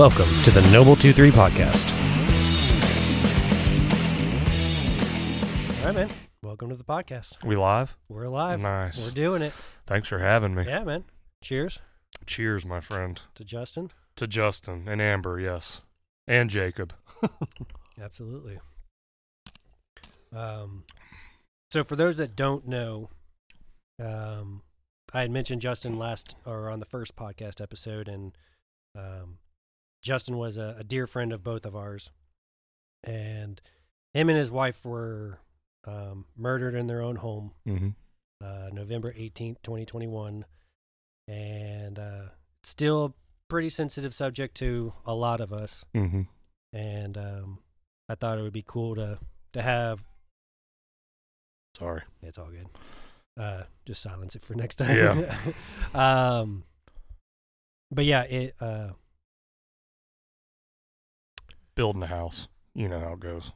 Welcome to the Noble 23 podcast. All right, man. Welcome to the podcast. We live? We're alive. Nice. We're doing it. Thanks for having me. Yeah, man. Cheers Cheers, my friend. to Justin. To Justin and Amber, yes. And Jacob. Absolutely. Um, so for those that don't know, um, I had mentioned Justin last or on the first podcast episode, and um, Justin was a, a dear friend of both of ours, and him and his wife were um, murdered in their own home, Mm-hmm. uh, November eighteenth, twenty twenty one, and uh, still a pretty sensitive subject to a lot of us Mm-hmm. and um, I thought it would be cool to to have. Sorry. It's all good. Uh, just silence it for next time. Yeah. um, but yeah, it. Uh, Building a house. You know how it goes.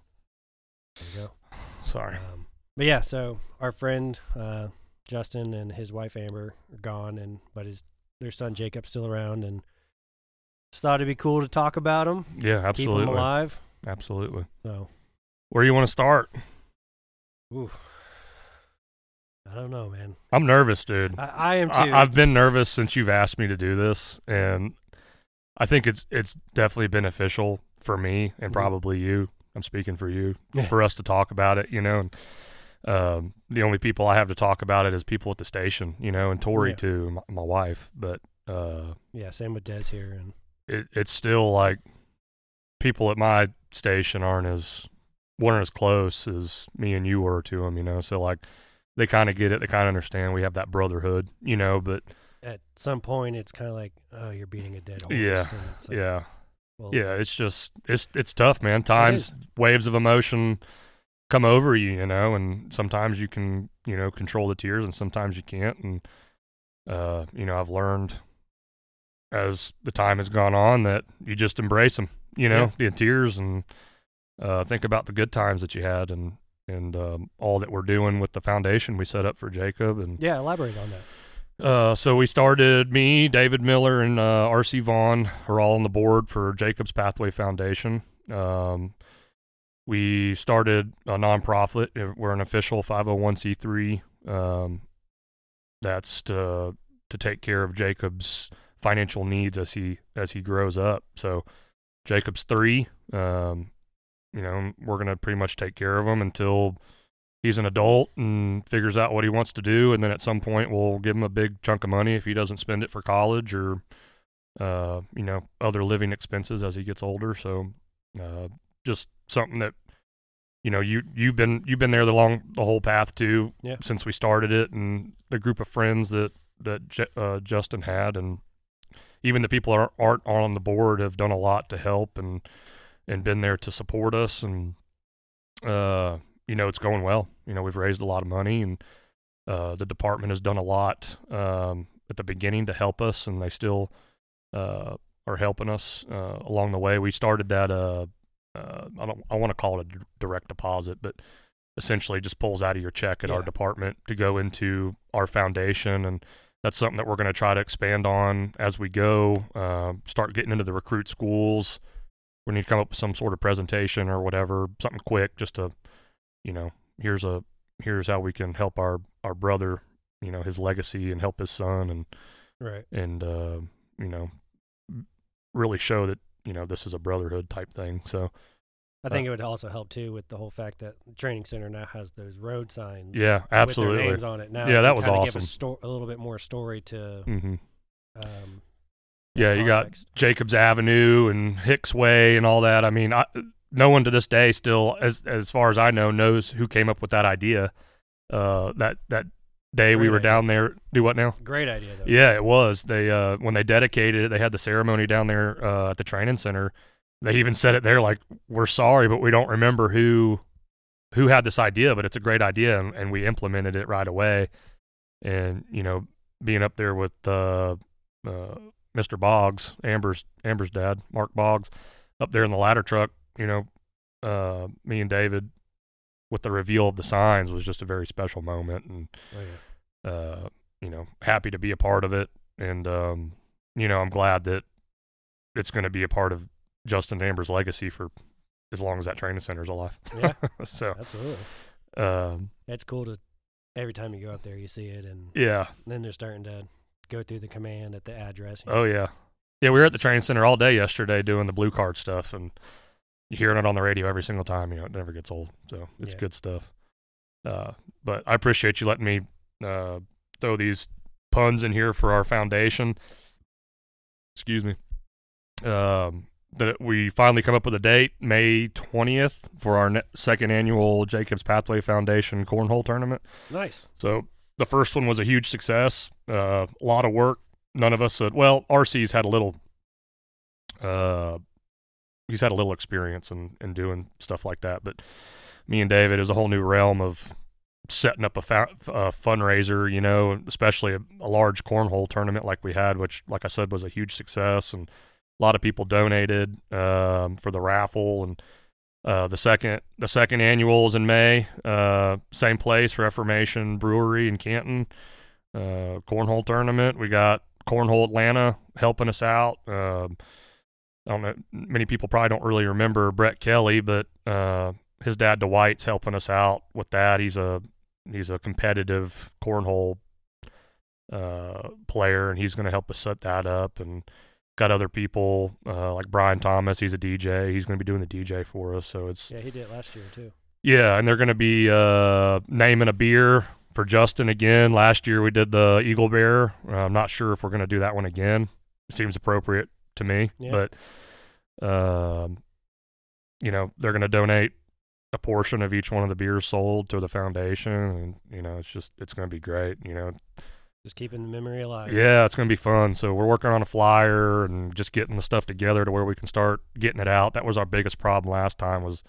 there you go. Sorry. Um, but yeah, so our friend uh, Justin and his wife Amber are gone, and but his their son Jacob's still around, and just thought it'd be cool to talk about him, Yeah, absolutely. keep him alive. Absolutely. So, Where do you want to start? oof. I don't know, man. I'm nervous, dude. I, I am too. I, I've been nervous since you've asked me to do this, and I think it's it's definitely beneficial for me and Mhm. probably you. I'm speaking for you Yeah. for us to talk about it. You know, and um, the only people I have to talk about it is people at the station. You know, and Tori Yeah. too, my, my wife. But uh, Yeah, same with Des here, and it, it's still like people at my station aren't as weren't as close as me and you were to them. You know, so like they kind of get it. They kind of understand. We have that brotherhood. You know, but at some point it's kind of like, oh, you're beating a dead horse. Yeah, like, yeah. Well, Yeah, it's just it's it's tough, man. Times waves of emotion come over you, you know, and sometimes you can, you know, control the tears and sometimes you can't and uh, you know, I've learned as the time has gone on that you just embrace them, you know, the tears and uh think about the good times that you had and and um, all that we're doing with the foundation we set up for Jacob and yeah. Elaborate on that. Uh, so we started me, David Miller, and uh, R.C. Vaughn are all on the board for Jacob's Pathway Foundation. Um, we started a nonprofit. We're an official 501c3. Um, that's to to take care of Jacob's financial needs as he as he grows up. So Jacob's three. Um, you know, we're gonna pretty much take care of him until he's an adult and figures out what he wants to do and then at some point we'll give him a big chunk of money if he doesn't spend it for college or uh you know other living expenses as he gets older so uh just something that you know you you've been you've been there the long the whole path too Yeah. since we started it and the group of friends that that J- uh, Justin had and even the people that aren't, aren't on the board have done a lot to help and and been there to support us and uh you know it's going well. You know we've raised a lot of money and uh the department has done a lot um at the beginning to help us and they still uh are helping us uh along the way. We started that uh uh I don't I want to call it a direct deposit but essentially just pulls out of your check at our department to go into our foundation and that's something that we're going to try to expand on as we go uh, start getting into the recruit schools. We need to come up with some sort of presentation or whatever something quick just to you know here's a here's how we can help our our brother you know his legacy and help his son and Right. and uh you know really show that you know this is a brotherhood type thing so I think it would also help too with the whole fact that the training center now has those road signs. yeah With their absolutely names on it now. Yeah, that was kinda Give a, awesome. sto- a little bit more story to. hmm Um, Yeah, you got. Jacobs Avenue and Hicks Way and all that. I mean, I, no one to this day still, as as far as I know, knows who came up with that idea. Uh, that that day we were idea. down there. Do what now? Great idea though. Yeah, it was. They uh, when they dedicated it, they had the ceremony down there uh, at the training center. They even said it there, like, "We're sorry, but we don't remember who who had this idea, but it's a great idea, and, and we implemented it right away." And you know, being up there with uh, uh, Mr. Boggs, Amber's Amber's dad, Mark Boggs, up there in the ladder truck, you know, uh, me and David with the reveal of the signs was just a very special moment, and Oh, yeah. uh, you know, happy to be a part of it. And, um, you know, I'm glad that it's going to be a part of Justin Amber's legacy for as long as that training center's alive. Yeah, so, absolutely. um, It's cool to every time you go out there, you see it, and yeah. then they're starting to go through the command at the address. Oh yeah, yeah. We were at the training center all day yesterday doing the blue card stuff, and you hearing it on the radio every single time. You know, it never gets old. So it's Yeah. good stuff. Uh, but I appreciate you letting me uh, throw these puns in here for our foundation. Excuse me. Um, that we finally come up with a date, May twentieth, for our ne- second annual Jacobs Pathway Foundation cornhole tournament. nice. So the first one was a huge success. Uh, a lot of work. None of us said, Well, RC's had a little. Uh, he's had a little experience in in doing stuff like that, but me and David is a whole new realm of setting up a, fa- a fundraiser. You know, especially a, a large cornhole tournament like we had, which, like I said, was a huge success, and a lot of people donated um, for the raffle and. Uh, the second the second annual is in May. Uh, same place, Reformation Brewery in Canton. Uh, cornhole tournament. We got Cornhole Atlanta helping us out. Um I don't know. Many people probably don't really remember Brett Kelly, but uh, his dad Dwight's helping us out with that. He's a he's a competitive cornhole uh, player, and he's going to help us set that up. And got other people uh, like Brian Thomas. He's a DJ. He's going to be doing the DJ for us. So it's Yeah, he did it last year too. yeah, and they're going to be uh, naming a beer for Justin again. Last year we did the Eagle Bear. Uh, I'm not sure if we're going to do that one again. It seems appropriate to me, Yeah. but um, you know they're going to donate a portion of each one of the beers sold to the foundation, and you know it's just it's going to be great. You know, Just keeping the memory alive. yeah, it's going to be fun. So we're working on a flyer and just getting the stuff together to where we can start getting it out. That was our biggest problem last time was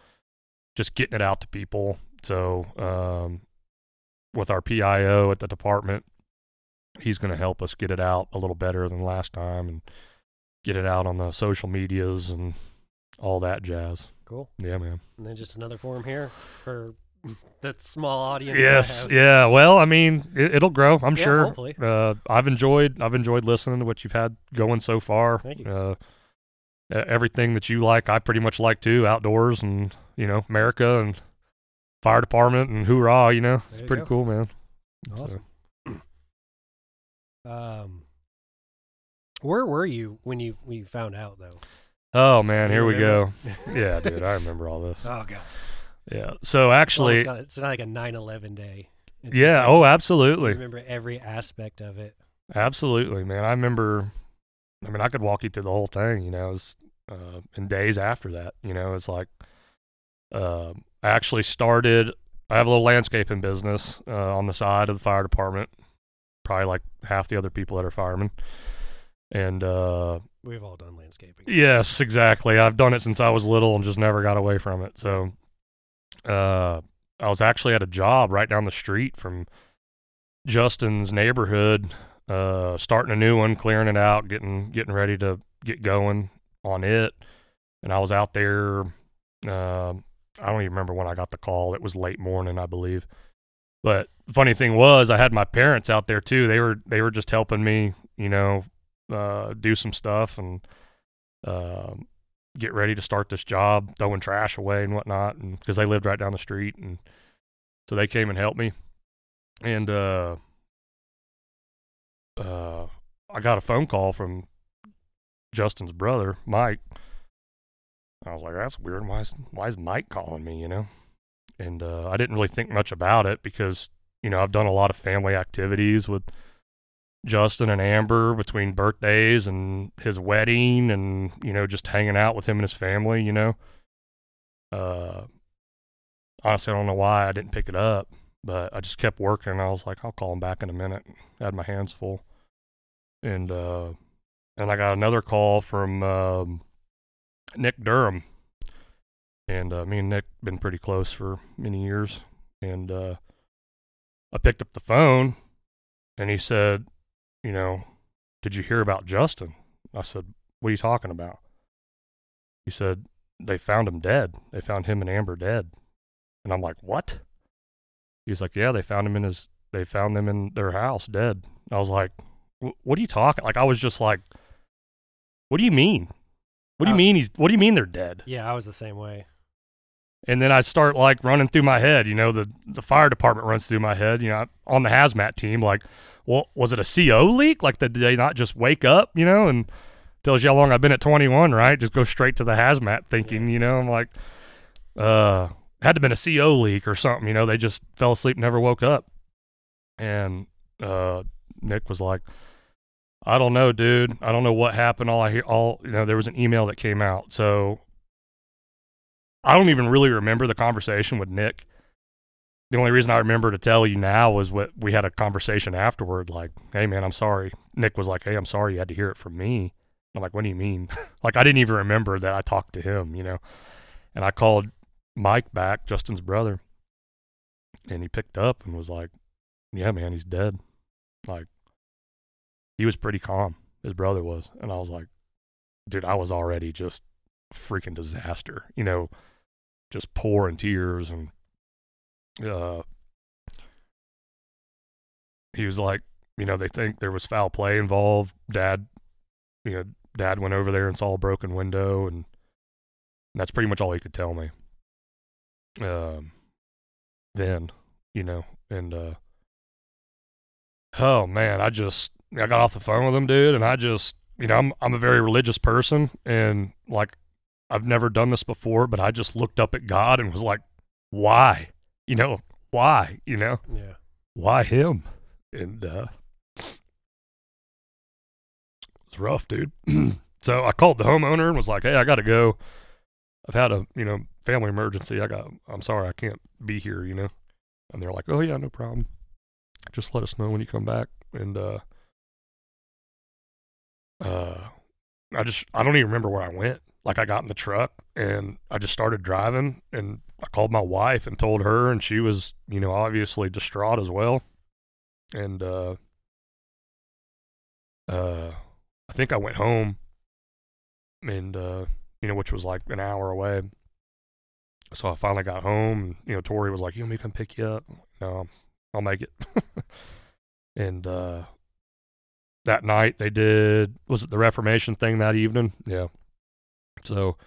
just getting it out to people. So um, with our PIO at the department, he's going to help us get it out a little better than last time and get it out on the social medias and all that jazz. Cool. Yeah, man. And then just another forum here for that small audience. Yes, yeah. Well, I mean, it, it'll grow. I'm Yeah, sure. hopefully. Uh, I've enjoyed. I've enjoyed listening to what you've had going so far. Thank you. Uh, everything that you like, I pretty much like too. Outdoors and you know, America and fire department and hoorah. You know, There it's you pretty go. cool, man. Awesome. Um, where were you when you when you found out though? Oh man, here we go. Yeah, dude, I remember all this. Oh god. Yeah. So Well, actually, it's, got, it's not like a 9/11 day. It's yeah. like Oh, absolutely. remember every aspect of it. Absolutely, man. I remember. I mean, I could walk you through the whole thing. You know, it was uh, in days after that. You know, it's like uh, I actually started. I have a little landscaping business uh, on the side of the fire department. Probably like half the other people that are firemen. And uh, We've all done landscaping. yes, exactly. I've done it since I was little and just never got away from it. So uh, I was actually at a job right down the street from Justin's neighborhood, uh, starting a new one, clearing it out, getting getting ready to get going on it. And I was out there. Uh, I don't even remember when I got the call. It was late morning, I believe. But funny thing was, I had my parents out there too. They were they were just helping me, you know, uh, do some stuff and um, get ready to start this job, throwing trash away and whatnot, and because they lived right down the street, and so they came and helped me. And uh, uh, I got a phone call from Justin's brother, Mike. I was like, "That's weird. Why is why is Mike calling me?" You know, and uh, I didn't really think much about it because you know I've done a lot of family activities with Justin and Amber between birthdays and his wedding and you know just hanging out with him and his family you know? Uh honestly I don't know why I didn't pick it up but I just kept working. I was like I'll call him back in a minute. I had my hands full. And uh and I got another call from um Nick Durham. And uh, me and Nick been pretty close for many years. And uh I picked up the phone and he said you know, did you hear about Justin? I said, what are you talking about? He said, they found him dead. They found him and Amber dead. And I'm like, what? He's like, yeah, they found him in his, they found them in their house dead. I was like, what are you talking? Like, I was just like, what do you mean? What do you mean he's? What do you mean they're dead? Yeah, I was the same way. And then I start like running through my head. You know, the the fire department runs through my head. You know, on the hazmat team, like, well, was it a CO leak? Like, did they not just wake up? You know, and tells you how long I've been at 21, right? Just go straight to the hazmat thinking. You know, I'm like, uh, had to been a CO leak or something. You know, they just fell asleep, never woke up. And uh, Nick was like, I don't know, dude. I don't know what happened. All I hear, all you know, there was an email that came out. So I don't even really remember the conversation with Nick. The only reason I remember to tell you now was what we had a conversation afterward. Like, hey man, I'm sorry. Nick was like, hey, I'm sorry you had to hear it from me. I'm like, what do you mean? like, I didn't even remember that I talked to him, you know. And I called Mike back, Justin's brother, and he picked up and was like, yeah, man, he's dead. Like, he was pretty calm. His brother was, and I was like, dude, I was already just freaking disaster, you know, just pouring tears and uh he was like, you know, they think there was foul play involved. Dad, you know, dad went over there and saw a broken window and that's pretty much all he could tell me. Um then, you know, and uh oh man, I just I got off the phone with him, dude, and I just you know, I'm I'm a very religious person and like I've never done this before, but I just looked up at God and was like, why? You know, why? You know, Yeah. why him? And uh it's rough, dude. so I called the homeowner and was like, "Hey, I got to go. I've had a, you know, family emergency. I got I'm sorry I can't be here, you know." And they're like, "Oh yeah, no problem. Just let us know when you come back." And uh uh I just I don't even remember where I went. Like I got in the truck and I just started driving and I called my wife and told her and she was, you know, obviously distraught as well. And uh uh I think I went home and uh you know, which was like an hour away. So I finally got home and you know, Tori was like, You want me to come pick you up? No, I'll make it. and uh that night they did was it the Reformation thing that evening? Yeah. So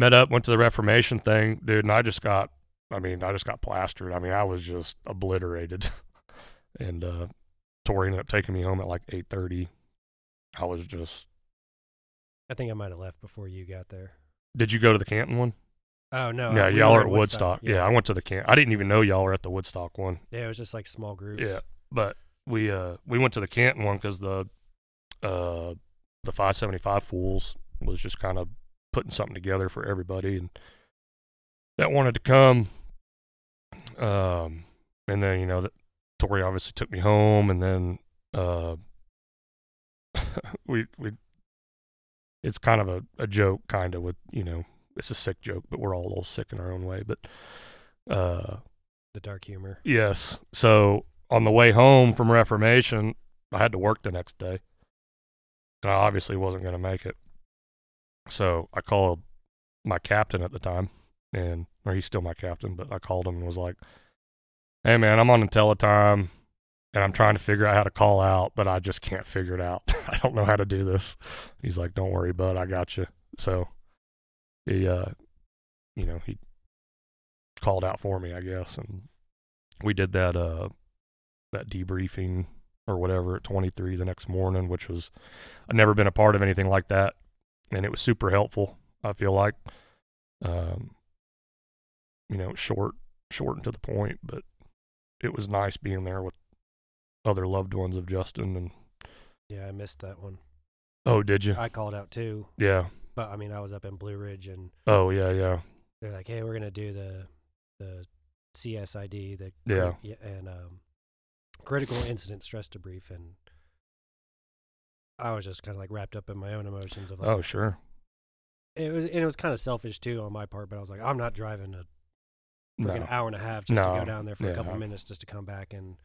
met up, went to the Reformation thing, dude, and I just got I mean, I just got plastered. I mean, I was just obliterated. and uh Tori ended up taking me home at like eight thirty. I was just I think I might have left before you got there. did you go to the Canton one? Oh no. yeah, y'all are at in Woodstock. Yeah. I went to the Canton. I didn't even know y'all were at the Woodstock one. Yeah, it was just like small groups. Yeah, but we uh we went to the Canton one because the uh the 575 fools was just kind of putting something together for everybody and that wanted to come. Um, and then you know that Tori obviously took me home, and then uh we we it's kind of a, a joke kind of with you know it's a sick joke, but we're all a little sick in our own way, but uh The dark humor. Yes. So on the way home from Reformation, I had to work the next day. And I obviously wasn't going to make it. So I called my captain at the time, and or he's still my captain, but I called him and was like, "Hey man, I'm on teletime, and I'm trying to figure out how to call out, but I just can't figure it out. I don't know how to do this." He's like, "Don't worry, bud, I got you." So he, uh, you know, he called out for me, I guess, and we did that uh that debriefing or whatever at 23 the next morning which was i've never been a part of anything like that and it was super helpful i feel like. Um you know short short and to the point but it was nice being there with other loved ones of justin and Yeah, I missed that one. oh did you? I called out too, yeah. But I mean, I was up in Blue Ridge, and oh yeah yeah. they're like, "Hey, we're gonna do the the CISD, the Yeah. and um, critical incident stress debrief," and I was just kind of like wrapped up in my own emotions of like, oh sure it was and it was kind of selfish too on my part, but I was like, I'm not driving a freaking no hour and a half just to go down there for a couple Yeah. minutes just to come back, and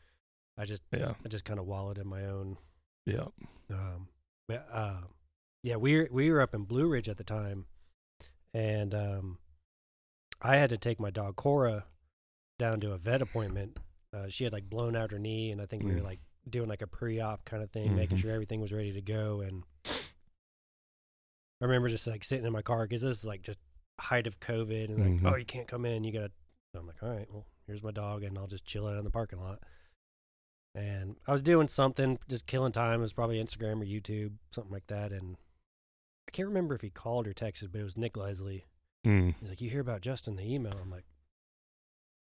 I just yeah I just kind of wallowed in my own yeah Um, but, uh, yeah, we were, we were up in Blue Ridge at the time, and um, I had to take my dog Cora down to a vet appointment. Uh, she had like blown out her knee, and I think we were Mm. like doing like a pre-op kind of thing, making Mhm. sure everything was ready to go. And I remember just like sitting in my car because this is like just height of COVID and like, Mhm. oh, you can't come in. You gotta. So I'm like, all right, well, here's my dog, and I'll just chill out in the parking lot. And I was doing something, just killing time. It was probably Instagram or YouTube, something like that. And I can't remember if he called or texted, but it was Nick Leslie. Mm, He's like, "You hear about Justin the email?" I'm like,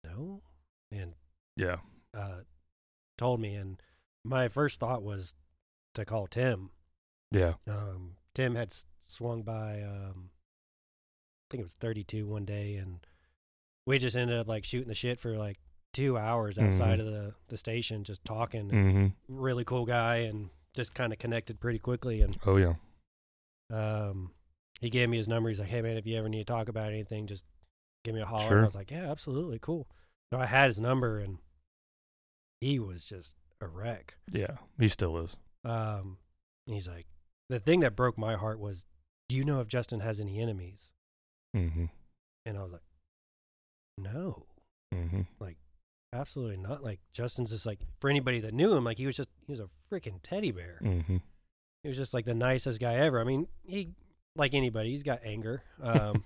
"No," and yeah. uh, told me. And my first thought was to call Tim. Yeah. Um, Tim had swung by, um, I think it was 32 one day, and we just ended up like shooting the shit for like two hours outside Mhm. of the, the station, just talking. and hmm Really cool guy, and just kind of connected pretty quickly. And Oh yeah. um, he gave me his number. He's like, "Hey man, if you ever need to talk about anything, just give me a holler." Sure. And I was like, "Yeah, absolutely, cool." So I had his number, and he was just a wreck. Yeah. He still is. Um, he's like, the thing that broke my heart was, "Do you know if Justin has any enemies?" Mm-hmm. And I was like, "No, Mm-hmm. Like absolutely not." Like Justin's just like for anybody that knew him, like he was just he was a freaking teddy bear. Mm-hmm. He was just like the nicest guy ever. I mean, he like anybody, he's got anger. Um,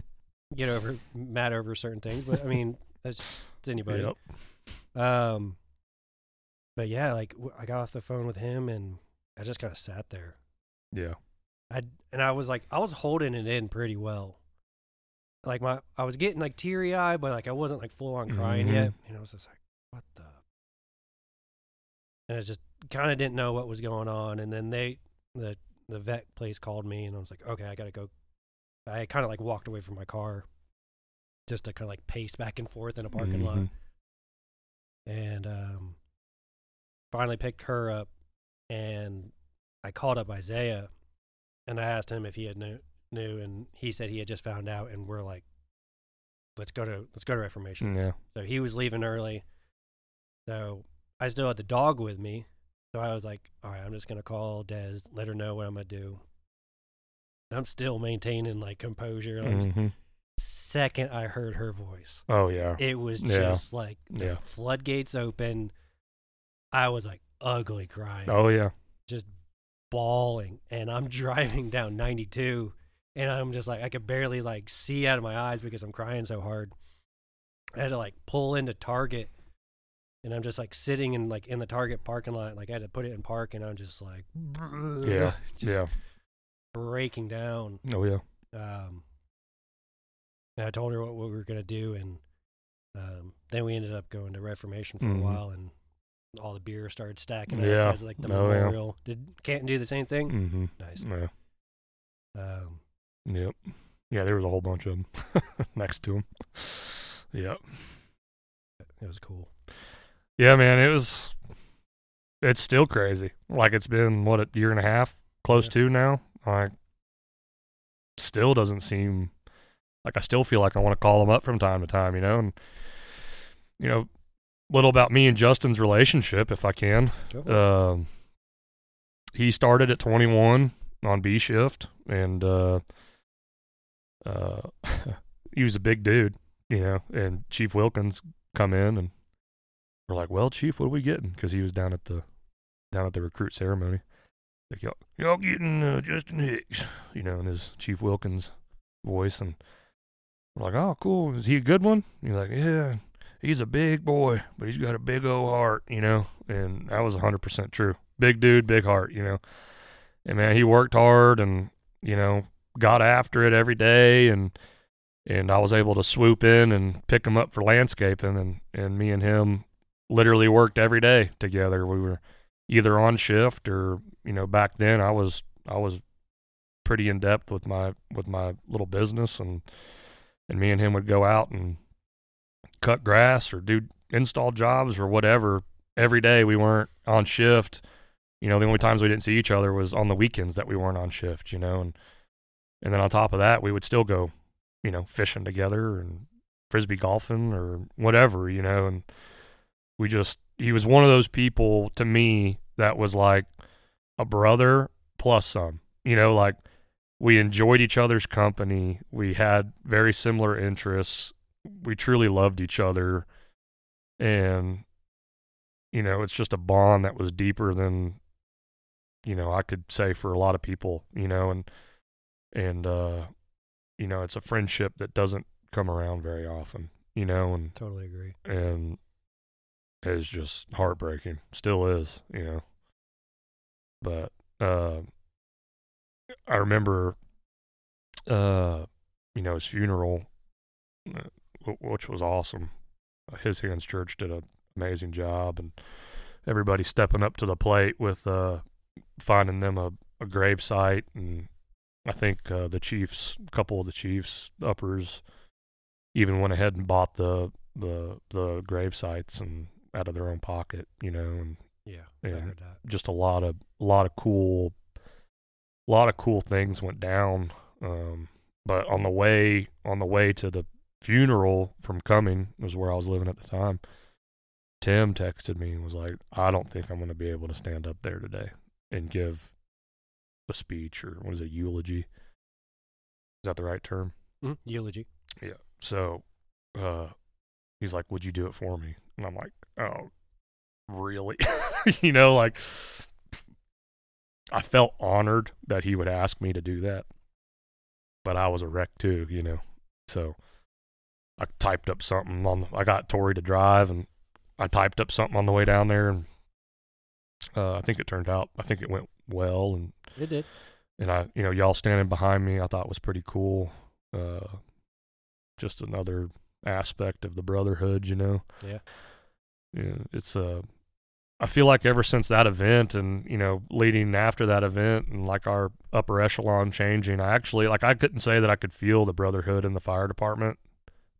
get over mad over certain things, but I mean, that's it's anybody. Yep. Um, but yeah, like I got off the phone with him, and I just kind of sat there. Yeah. I and I was like, I was holding it in pretty well. Like my, I was getting like teary eyed, but like I wasn't like full on crying yet. Mhm. And I was just like, what the? And I just kind of didn't know what was going on. And then they, the the vet place called me, and I was like, okay, I gotta go. I kind of like walked away from my car, just to kind of like pace back and forth in a parking lot Mhm. and um, finally picked her up. And I called up Isaiah, and I asked him if he had knew, knew, and he said he had just found out. And we're like, let's go to let's go to Reformation. Yeah. So he was leaving early, so I still had the dog with me. So I was like, all right, I'm just gonna call Des, let her know what I'm gonna do. And I'm still maintaining like composure. Like Mhm. second I heard her voice, Oh yeah. it was Yeah. just like the Yeah. floodgates open. I was like ugly crying, Oh yeah. just bawling, and I'm driving down 92, and I'm just like I could barely like see out of my eyes because I'm crying so hard. I had to like pull into Target, and I'm just like sitting in like in the Target parking lot, like I had to put it in park, and I'm just like Yeah. just Yeah. breaking down. Oh yeah. Um, I told her what, what we were gonna do, and um, then we ended up going to Reformation for Mhm. a while, and all the beer started stacking up Yeah. as like the Oh, yeah. memorial. Did Canton do the same thing? Mm-hmm. Nice. Yeah. Um, Yep. Yeah, there was a whole bunch of them next to him. Yep. it was cool. Yeah, man, it was. It's still crazy. Like it's been what a year and a half, close Yeah. to now. Like, still doesn't seem like I still feel like I want to call them up from time to time. You know, and you know, little about me and Justin's relationship, if I can. Go for it. Um, he started at 21 on B shift, and uh, uh, he was a big dude, you know. And Chief Wilkins come in, and we're like, "Well, Chief, what are we getting?" Because he was down at the down at the recruit ceremony. Like, y'all, y'all getting uh, Justin Hicks, you know, in his Chief Wilkins voice, and we're like, "Oh, cool. Is he a good one?" He's like, "Yeah." He's a big boy, but he's got a big old heart, you know, and that was 100% true. Big dude, big heart, you know. And man, he worked hard and, you know, got after it every day and and I was able to swoop in and pick him up for landscaping and and me and him literally worked every day together. We were either on shift or, you know, back then I was I was pretty in depth with my with my little business and and me and him would go out and cut grass or do install jobs or whatever. Every day we weren't on shift. You know the only times we didn't see each other was on the weekends that we weren't on shift you know and and then on top of that we would still go you know fishing together and frisbee golfing or whatever you know and we just he was one of those people to me that was like a brother plus some you know like we enjoyed each other's company. We had very similar interests we truly loved each other and you know it's just a bond that was deeper than you know I could say for a lot of people you know and and uh, you know, it's a friendship that doesn't come around very often. You know, and Totally agree. and is just heartbreaking. Still is, you know. But uh, I remember, uh, you know, his funeral, uh, which was awesome. His Hands Church did an amazing job, and everybody stepping up to the plate with uh, finding them a, a grave site. And I think uh, the Chiefs, a couple of the Chiefs uppers, even went ahead and bought the the the grave sites and out of their own pocket, you know, and Yeah, I Yeah. heard that. just a lot of a lot of cool a lot of cool things went down um but on the way on the way to the funeral from coming was where I was living at the time Tim texted me and was like I don't think I'm going to be able to stand up there today and give a speech or what is it eulogy is that the right term Mhm. Eulogy. Yeah. So uh he's like would you do it for me and I'm like oh really you know like I felt honored that he would ask me to do that but I was a wreck too you know so I typed up something on I got Tori to drive and I typed up something on the way down there and uh I think it turned out I think it went well and It did. and I, you know, y'all standing behind me, I thought was pretty cool. Uh, just another aspect of the brotherhood, you know. Yeah. Yeah, it's uh, I feel like ever since that event, and you know, leading after that event, and like our upper echelon changing, I actually like I couldn't say that I could feel the brotherhood in the fire department,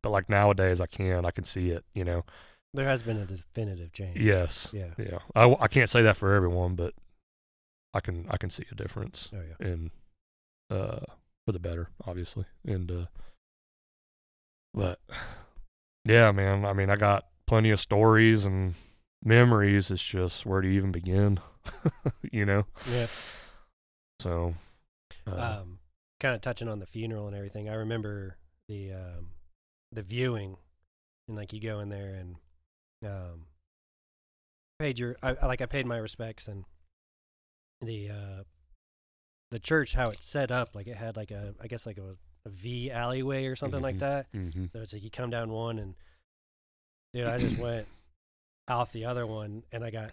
but like nowadays I can, I can see it, you know. There has been a definitive change. Yes, Yeah. yeah. I I can't say that for everyone, but I can I can see a difference Oh yeah. and uh for the better obviously and uh but yeah man i mean i got plenty of stories and memories it's just where do you even begin you know Yeah. so uh, um, kind of touching on the funeral and everything. I remember the um, the viewing, and like you go in there and um, paid your I, like I paid my respects and the uh, the church how it's set up like it had like a I guess like a, a V alleyway or something like Mhm. that. mhm. So it's like you come down one and dude, I just went off the other one and I got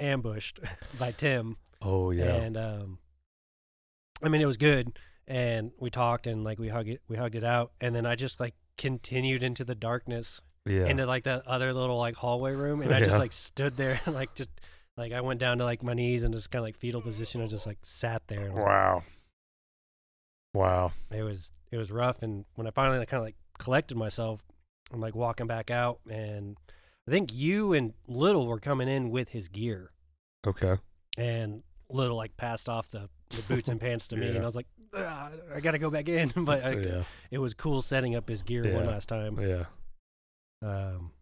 ambushed by Tim. oh yeah And um I mean it was good and we talked and like we hugged it we hugged it out and then I just like continued into the darkness yeah. into like that other little like hallway room and I just like stood there and like just like I went down to like my knees and just kind of like fetal position and just like sat there and I like, wow. Wow. it was it was rough and when I finally kind of like collected myself I'm like walking back out and I think you and Little were coming in with his gear. Okay. And Little like passed off the, the boots and pants to me Yeah. and I was like "Ah, I got to go back in. But I, yeah. it was cool setting up his gear one last time. Yeah. Um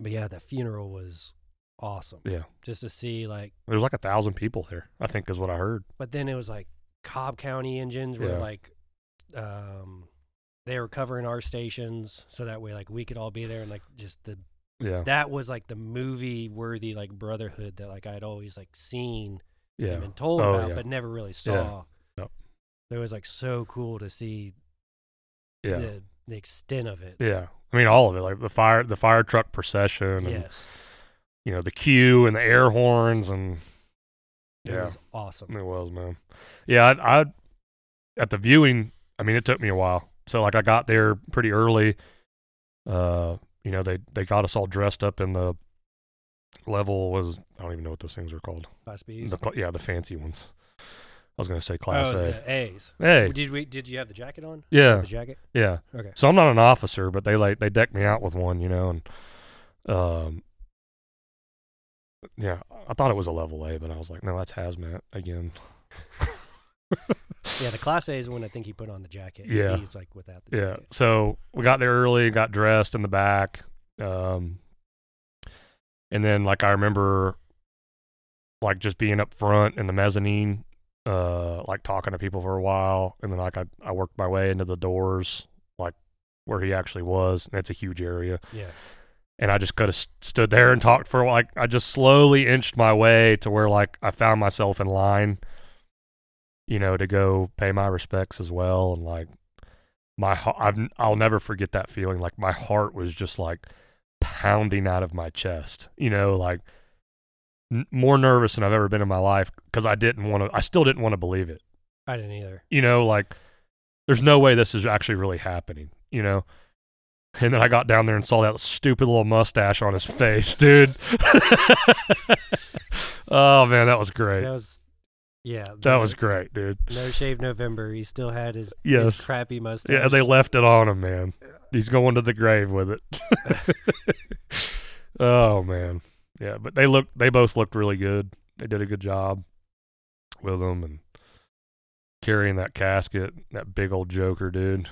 but yeah the funeral was awesome. Yeah. Just to see like there's like a thousand people there i think is what i heard. But then it was like Cobb County engines were Yeah. like um they were covering our stations so that way like we could all be there and like just the yeah. that was like the movie worthy like brotherhood that like I'd always like seen yeah been told Oh, about yeah. but never really saw. Yep. It was like so cool to see yeah the the extent of it. Yeah, I mean all of it, like the fire, the fire truck procession, and Yes. you know the queue and the air horns, and It Yeah. was awesome. it was man. Yeah, I, I at the viewing. I mean, it took me a while. So like I got there pretty early. Uh, you know they they got us all dressed up in the level was I don't even know what those things are called. Class B's. The, yeah, the fancy ones. I was gonna say class oh, A. the A's. Hey, Did we did you have the jacket on? yeah, The jacket? yeah. Okay. So I'm not an officer, but they like they decked me out with one, you know, and um, yeah, I thought it was a level A, but I was like, no, that's hazmat again. Yeah, the class A is the one I think he put on the jacket. Yeah. He's like without the Yeah. So we got there early, got dressed in the back, um, and then like I remember, like just being up front in the mezzanine, uh, like talking to people for a while, and then like I I worked my way into the doors, like where he actually was. And it's a huge area. Yeah. and I just could have st- stood there and talked for like I just slowly inched my way to where like I found myself in line, you know, to go pay my respects as well. And like my, heart, I've, I'll never forget that feeling. Like my heart was just like pounding out of my chest, you know, like n- more nervous than I've ever been in my life because I didn't want to, I still didn't want to believe it. I didn't either. You know, like there's no way this is actually really happening, you know? And then I got down there and saw that stupid little mustache on his face, dude. oh man, that was great. That was, yeah. That was great, dude. no shave November. He still had his, Yes. his crappy mustache. Yeah, they left it on him, man. He's going to the grave with it. oh man, yeah. But they look, they both looked really good. They did a good job with them and carrying that casket. That big old Joker, dude.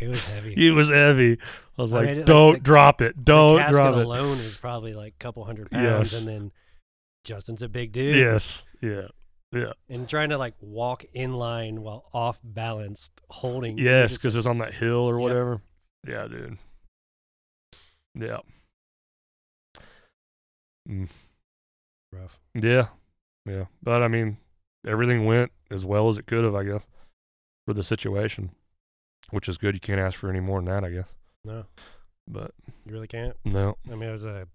It was heavy. He was heavy. I was I like, mean, don't the- drop it. Don't casket drop it. alone is probably like a couple hundred pounds, Yes. and then Justin's a big dude. Yes. Yeah. Yeah. and trying to like walk in line while off balanced, holding. Yes, because it was on that hill or Yep. whatever. Yeah, dude. Yeah. Mm. rough. Yeah. Yeah. But I mean, everything went as well as it could have, I guess, for the situation, which is good. You can't ask for any more than that, I guess. No, But you really can't. no. I mean, it was a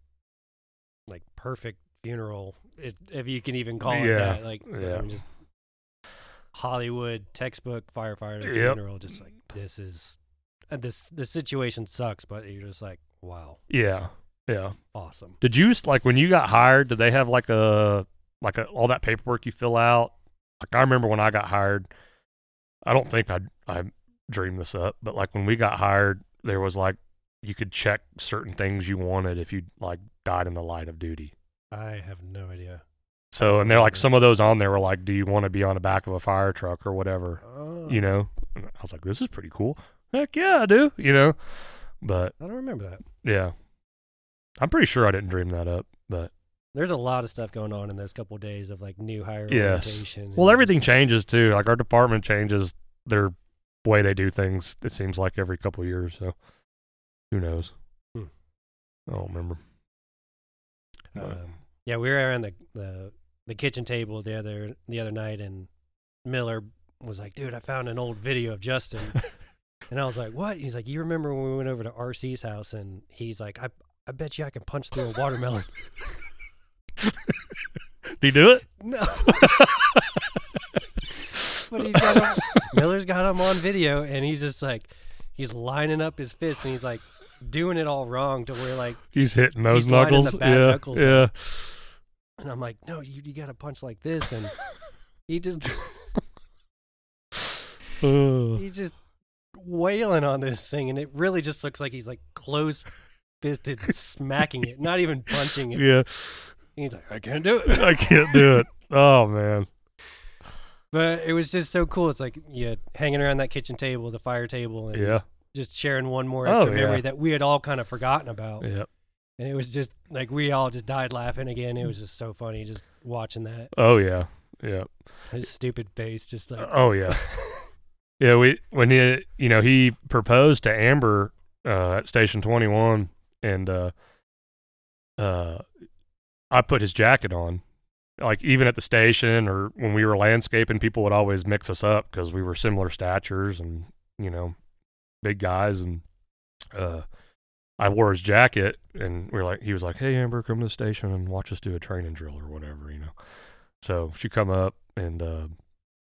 like perfect funeral, it, if you can even call it that. Like, yeah. I mean, just Hollywood textbook firefighter Yep. funeral. Just like this is this the situation sucks, but you're just like, wow, Yeah. Yeah. awesome. Did you like when you got hired? Did they have like a like a, all that paperwork you fill out? Like I remember when I got hired. I don't think I I dreamed this up, but like when we got hired, there was like you could check certain things you wanted if you like died in the line of duty. I have no idea. So and they're like some of those on there were like, do you want to be on the back of a fire truck or whatever? Oh, You know, and I was like, this is pretty cool. Heck yeah, I do. You know, but I don't remember that. yeah, I'm pretty sure I didn't dream that up, but. There's a lot of stuff going on in those couple days of like new hire Yes. Well, everything changes too. Like our department changes their way they do things. It seems like every couple of years. So who knows? Hmm. I don't remember. Um, yeah, we were around the, the the kitchen table the other the other night, and Miller was like, "Dude, I found an old video of Justin," and I was like, "What?" He's like, "You remember when we went over to RC's house?" And he's like, "I I bet you I can punch through a watermelon." do you do it? no, but he's got him, Miller's got him on video, and he's just like, he's lining up his fists, and he's like doing it all wrong to where like, He's hitting those He's knuckles. yeah, knuckles yeah. and I'm like, "No, you you got to punch like this," and he just. He's just wailing on this thing, and it really just looks like he's like close fisted smacking it, not even punching it. yeah, He's like, I can't do it. I can't do it. Oh man. But it was just so cool. It's like yeah, hanging around that kitchen table, the fire table, and Yeah, just sharing one more Oh, extra yeah. memory that we had all kind of forgotten about. yeah. And it was just like we all just died laughing again. It was just so funny just watching that. Oh yeah, yeah. His stupid face, just like Oh yeah. Yeah, we when he you know he proposed to Amber uh, at Station Twenty One, and uh, uh, I put his jacket on. Like even at the station or when we were landscaping, people would always mix us up because we were similar statures and you know big guys. And uh, I wore his jacket, and we are like, he was like, "Hey Amber, come to the station and watch us do a training drill or whatever," you know. So she come up, and uh,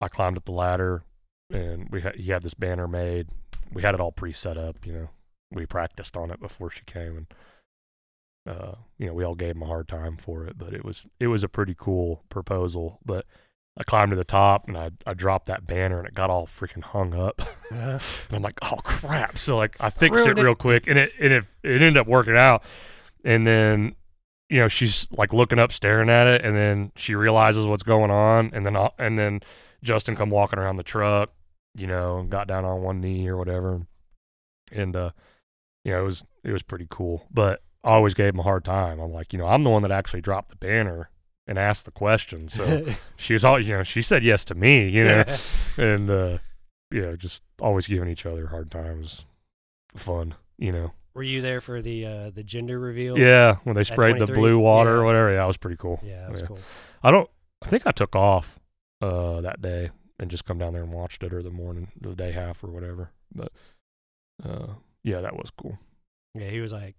I climbed up the ladder, and we had he had this banner made. We had it all pre set up, you know. We practiced on it before she came, and uh, you know, we all gave him a hard time for it, but it was it was a pretty cool proposal. But I climbed to the top and I I dropped that banner and it got all freaking hung up. uh, And I'm like, oh crap! So like, I fixed it it. real quick, and it and it it ended up working out. And then, you know, she's like looking up, staring at it, and then she realizes what's going on, and then I'll- and then Justin come walking around the truck, you know, and got down on one knee or whatever, and uh, you know, it was it was pretty cool. But I always gave him a hard time. I'm like, you know, I'm the one that actually dropped the banner and asked the question, so she was all, you know, she said yes to me, you know and uh yeah just always giving each other hard times fun you know Were you there for the uh, the gender reveal? yeah when they sprayed the blue water Yeah. or whatever yeah that was pretty cool Yeah, that was Yeah. cool. i don't i think i took off uh, that day and just come down there and watched it or the morning, the day half or whatever. But uh, yeah, that was cool. Yeah, he was like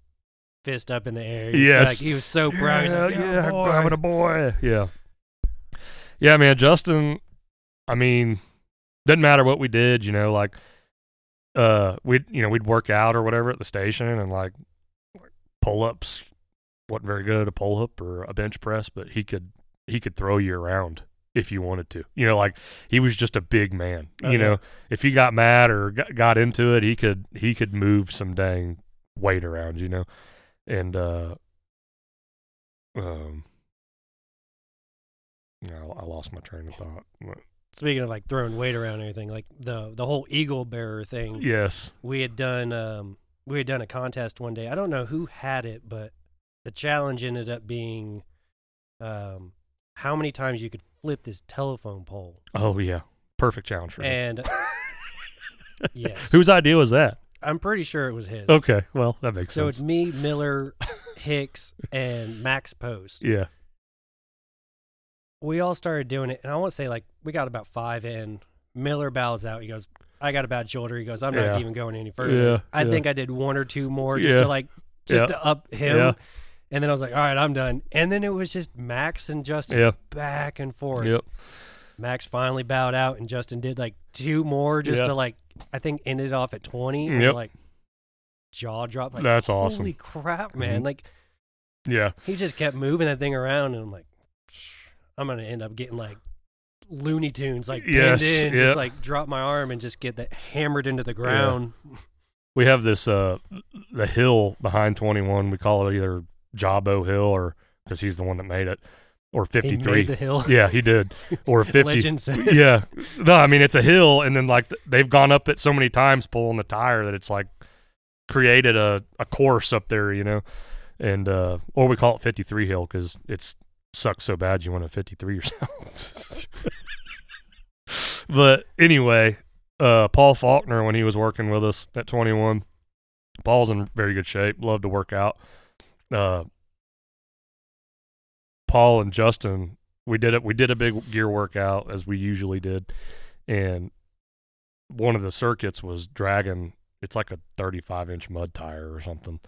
fist up in the air. He was Yes. like, he was so proud. He's yeah, like, yeah, yeah, boy." grabbing a boy. Yeah, yeah, man. Justin, I mean, doesn't matter what we did, you know, like uh, we'd you know we'd work out or whatever at the station and like pull ups. wasn't very good at a pull up or a bench press, but he could he could throw you around if you wanted to. You know, like he was just a big man. Oh, you know, if he got mad or got into it, he could he could move some dang weight around. You know, and uh, um, know, I lost my train of thought. Speaking of like throwing weight around and everything, like the the whole eagle bearer thing. Yes. we had done um we had done a contest one day. I don't know who had it, but the challenge ended up being um how many times you could flip this telephone pole. Oh yeah. Perfect challenge for me. And yes. Whose idea was that? I'm pretty sure it was his. Okay. Well, that makes So sense. So it's me, Miller, Hicks, and Max Post. yeah. We all started doing it, and I want to say like we got about five in. Miller bows out. He goes, "I got a bad shoulder." He goes, "I'm not Yeah. even going any further." Yeah, I yeah. think I did one or two more just to like just to up him. Yeah. And then I was like, "All right, I'm done." And then it was just Max and Justin Yeah. back and forth. Yep. Max finally bowed out, and Justin did like two more just to like I think ended off at twenty. And like jaw drop. Like That's Holy awesome. crap, man! Mhm. Like Yeah. he just kept moving that thing around, and I'm like, I'm gonna end up getting like Looney Tunes, like pinned Yes, in, yeah. just like drop my arm and just get that hammered into the ground. We have this uh the hill behind 21. We call it either Jabo Hill or because he's the one that made it, or He 53. made the hill. yeah, he did. Or 50. Legend says. yeah. No, I mean it's a hill, and then like they've gone up it so many times pulling the tire that it's like created a a course up there, you know, and uh or we call it 53 Hill because it's sucks so bad you want to 53 yourself. but anyway, uh Paul Faulkner when he was working with us at 21, Paul's in very good shape. Loved to work out. Uh, Paul and Justin, we did it. We did a big gear workout as we usually did, and one of the circuits was dragging. It's like a 35 inch mud tire or something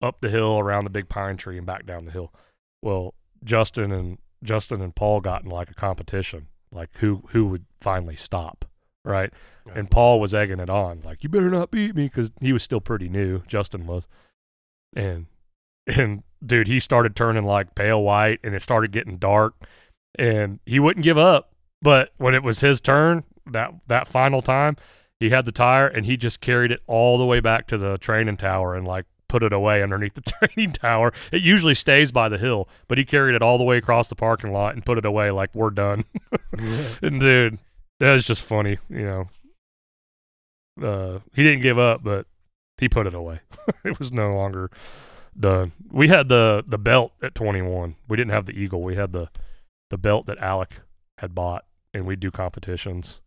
up the hill around the big pine tree and back down the hill. Well, Justin and Justin and Paul got in like a competition, like who who would finally stop, right? And Paul was egging it on, like, you better not beat me, because he was still pretty new. Justin was. And, and dude, he started turning like pale white and it started getting dark and he wouldn't give up. But when it was his turn, that, that final time, he had the tire and he just carried it all the way back to the training tower and like put it away underneath the training tower. It usually stays by the hill, but he carried it all the way across the parking lot and put it away like we're done. and dude, that was just funny, you know. Uh, he didn't give up, but he put it away. it was no longer done. We had the the belt at 21. We didn't have the eagle. We had the the belt that Alec had bought, and we'd do competitions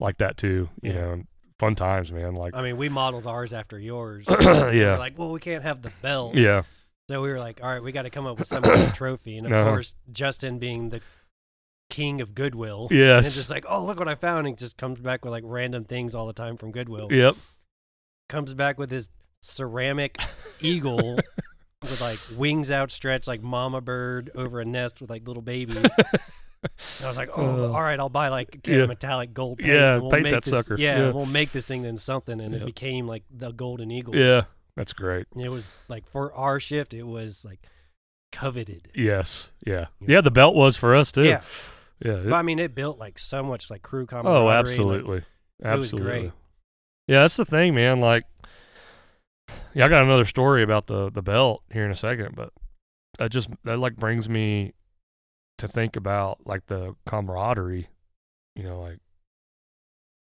like that too. You Yeah. know, fun times, man. Like, I mean, we modeled ours after yours. We yeah, like, well, we can't have the belt. yeah, So we were like, all right, we got to come up with some kind of trophy. And of Uh-huh. course, Justin being the king of Goodwill. Yes. And just like, oh, look what I found. And just comes back with like random things all the time from Goodwill. yep, Comes back with his ceramic eagle with like wings outstretched like mama bird over a nest with like little babies. And I was like, oh, Uh, all right, I'll buy like a can of yeah. metallic gold paint. Yeah, we'll paint make that this, sucker. Yeah, Yeah. we'll make this thing into something. And it became like the golden eagle. yeah. That's great. It was like for our shift, it was like coveted. Yes, yeah, Yeah. yeah. The belt was for us too. Yeah. yeah. it- But I mean, it built like so much like crew camaraderie. Oh, like, absolutely. was absolutely. Yeah, that's the thing, man. Like, yeah, I got another story about the the belt here in a second, but that just that like brings me to think about like the camaraderie. You know, like,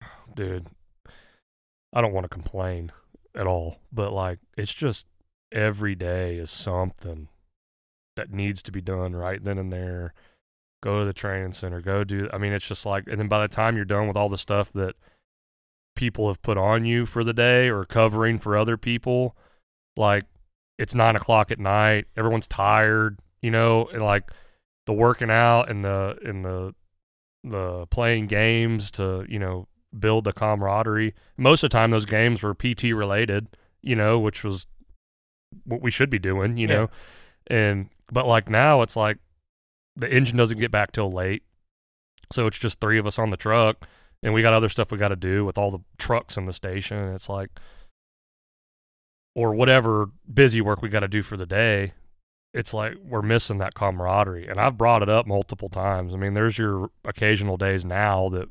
dude, I don't want to complain at all, but like, it's just every day is something that needs to be done right then and there. Go to the training center. Go do. I mean, it's just like, and then by the time you're done with all the stuff that people have put on you for the day or covering for other people, like it's nine o'clock at night. Everyone's tired, you know, and like the working out and the and the the playing games to you know build the camaraderie. Most of the time, those games were PT related, you know, which was what we should be doing, you Yeah. know. And but like now, it's like the engine doesn't get back till late, so it's just three of us on the truck, and we got other stuff we got to do with all the trucks in the station. It's like, or whatever busy work we got to do for the day. It's like we're missing that camaraderie, and I've brought it up multiple times. I mean, there's your occasional days now that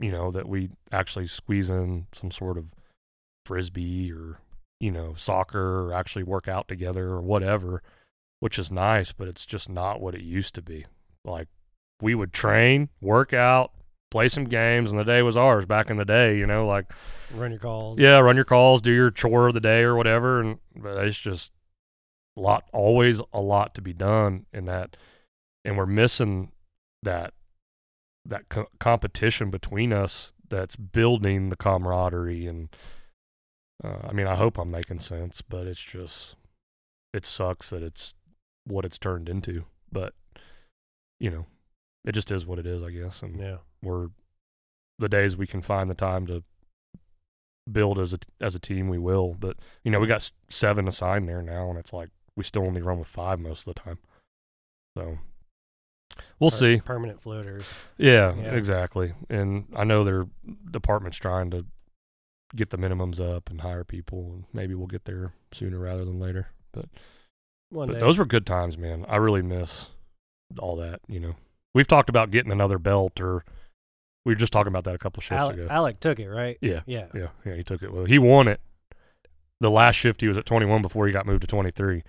you know that we actually squeeze in some sort of frisbee or you know soccer or actually work out together or whatever which is nice but it's just not what it used to be like we would train work out play some games and the day was ours back in the day you know like Run your calls. yeah run your calls do your chore of the day or whatever and but it's just a lot always a lot to be done in that and we're missing that that co- competition between us that's building the camaraderie and uh, I mean I hope I'm making sense but it's just it sucks that it's what it's turned into but you know it just is what it is I guess and Yeah. we're the days we can find the time to build as a as a team we will but you know we got seven assigned there now and it's like we still only run with five most of the time so we'll Per- see Permanent floaters. yeah, Yeah. exactly and i know their department's trying to get the minimums up and hire people and maybe we'll get there sooner rather than later One but day. those were good times man i really miss all that you know we've talked about getting another belt or we were just talking about that a couple shifts Alec, ago Alec took it, right? yeah Yeah. Yeah, yeah, he took it. Well, he won it. The last shift he was at 21 before he got moved to 23.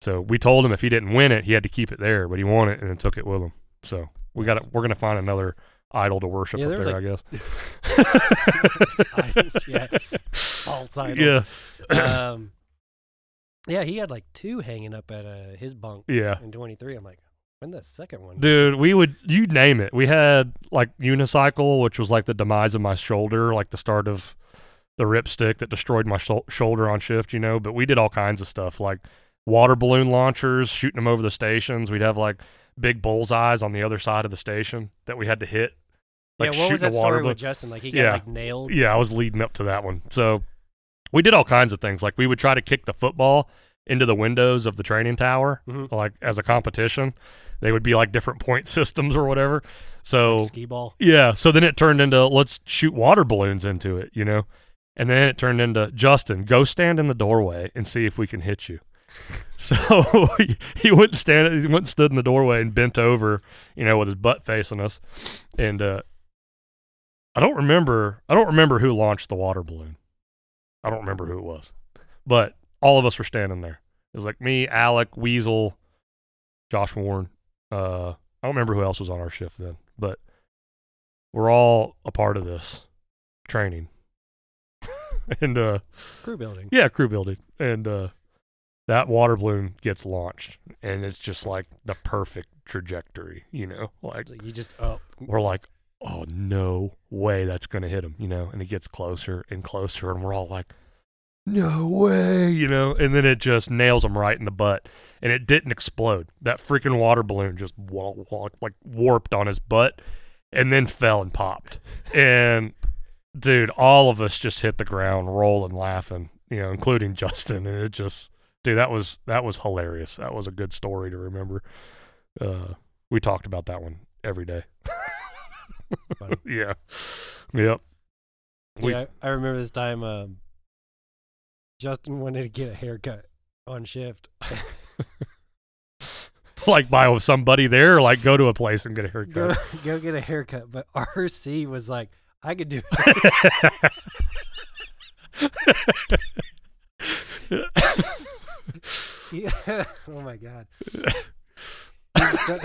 So we told him if he didn't win it, he had to keep it there, but he won it and then took it with him. So we got we're gonna find another idol to worship Yeah, up there like- I guess. Idols, yeah. False idols. yeah, um, yeah, he had like two hanging up at uh, his bunk yeah, in 23. I'm like, the second one? dude. We would you name it. We had like unicycle, which was like the demise of my shoulder, like the start of the ripstick that destroyed my shou- shoulder on shift, you know. But we did all kinds of stuff like water balloon launchers, shooting them over the stations. We'd have like big bullseyes on the other side of the station that we had to hit. Like yeah, what was that story balloon. with Justin? Like he got Yeah. like nailed. Yeah, I was leading up to that one. So we did all kinds of things. Like we would try to kick the football into the windows of the training tower, Mhm. like as a competition. They would be like different point systems or whatever. So Like skee ball. yeah, so then it turned into let's shoot water balloons into it, you know? And then it turned into Justin, go stand in the doorway and see if we can hit you. So he, he went and stand he went and stood in the doorway and bent over, you know, with his butt facing us. And uh I don't remember I don't remember who launched the water balloon. I don't remember who it was. But all of us were standing there. It was like me, Alec, Weasel, Josh Warren. Uh I don't remember who else was on our shift then, but we're all a part of this training. and uh Crew building. yeah, crew building. And uh that water balloon gets launched and it's just like the perfect trajectory, you know? Like you just oh we're like, "Oh no way that's going to hit him," you know? And it gets closer and closer and we're all like, "No way," you know? And then it just nails him right in the butt and it didn't explode. That freaking water balloon just like warped on his butt and then fell and popped. And dude, all of us just hit the ground rolling laughing, you know, including Justin and it just dude, that was that was hilarious. That was a good story to remember. Uh we talked about that one every day. Yeah. Yep. We- I I remember this time um, Justin wanted to get a haircut on shift. Like buy somebody there, or like go to a place and get a haircut. go get a haircut, but RC was like, I could do it. Yeah. oh my god. He,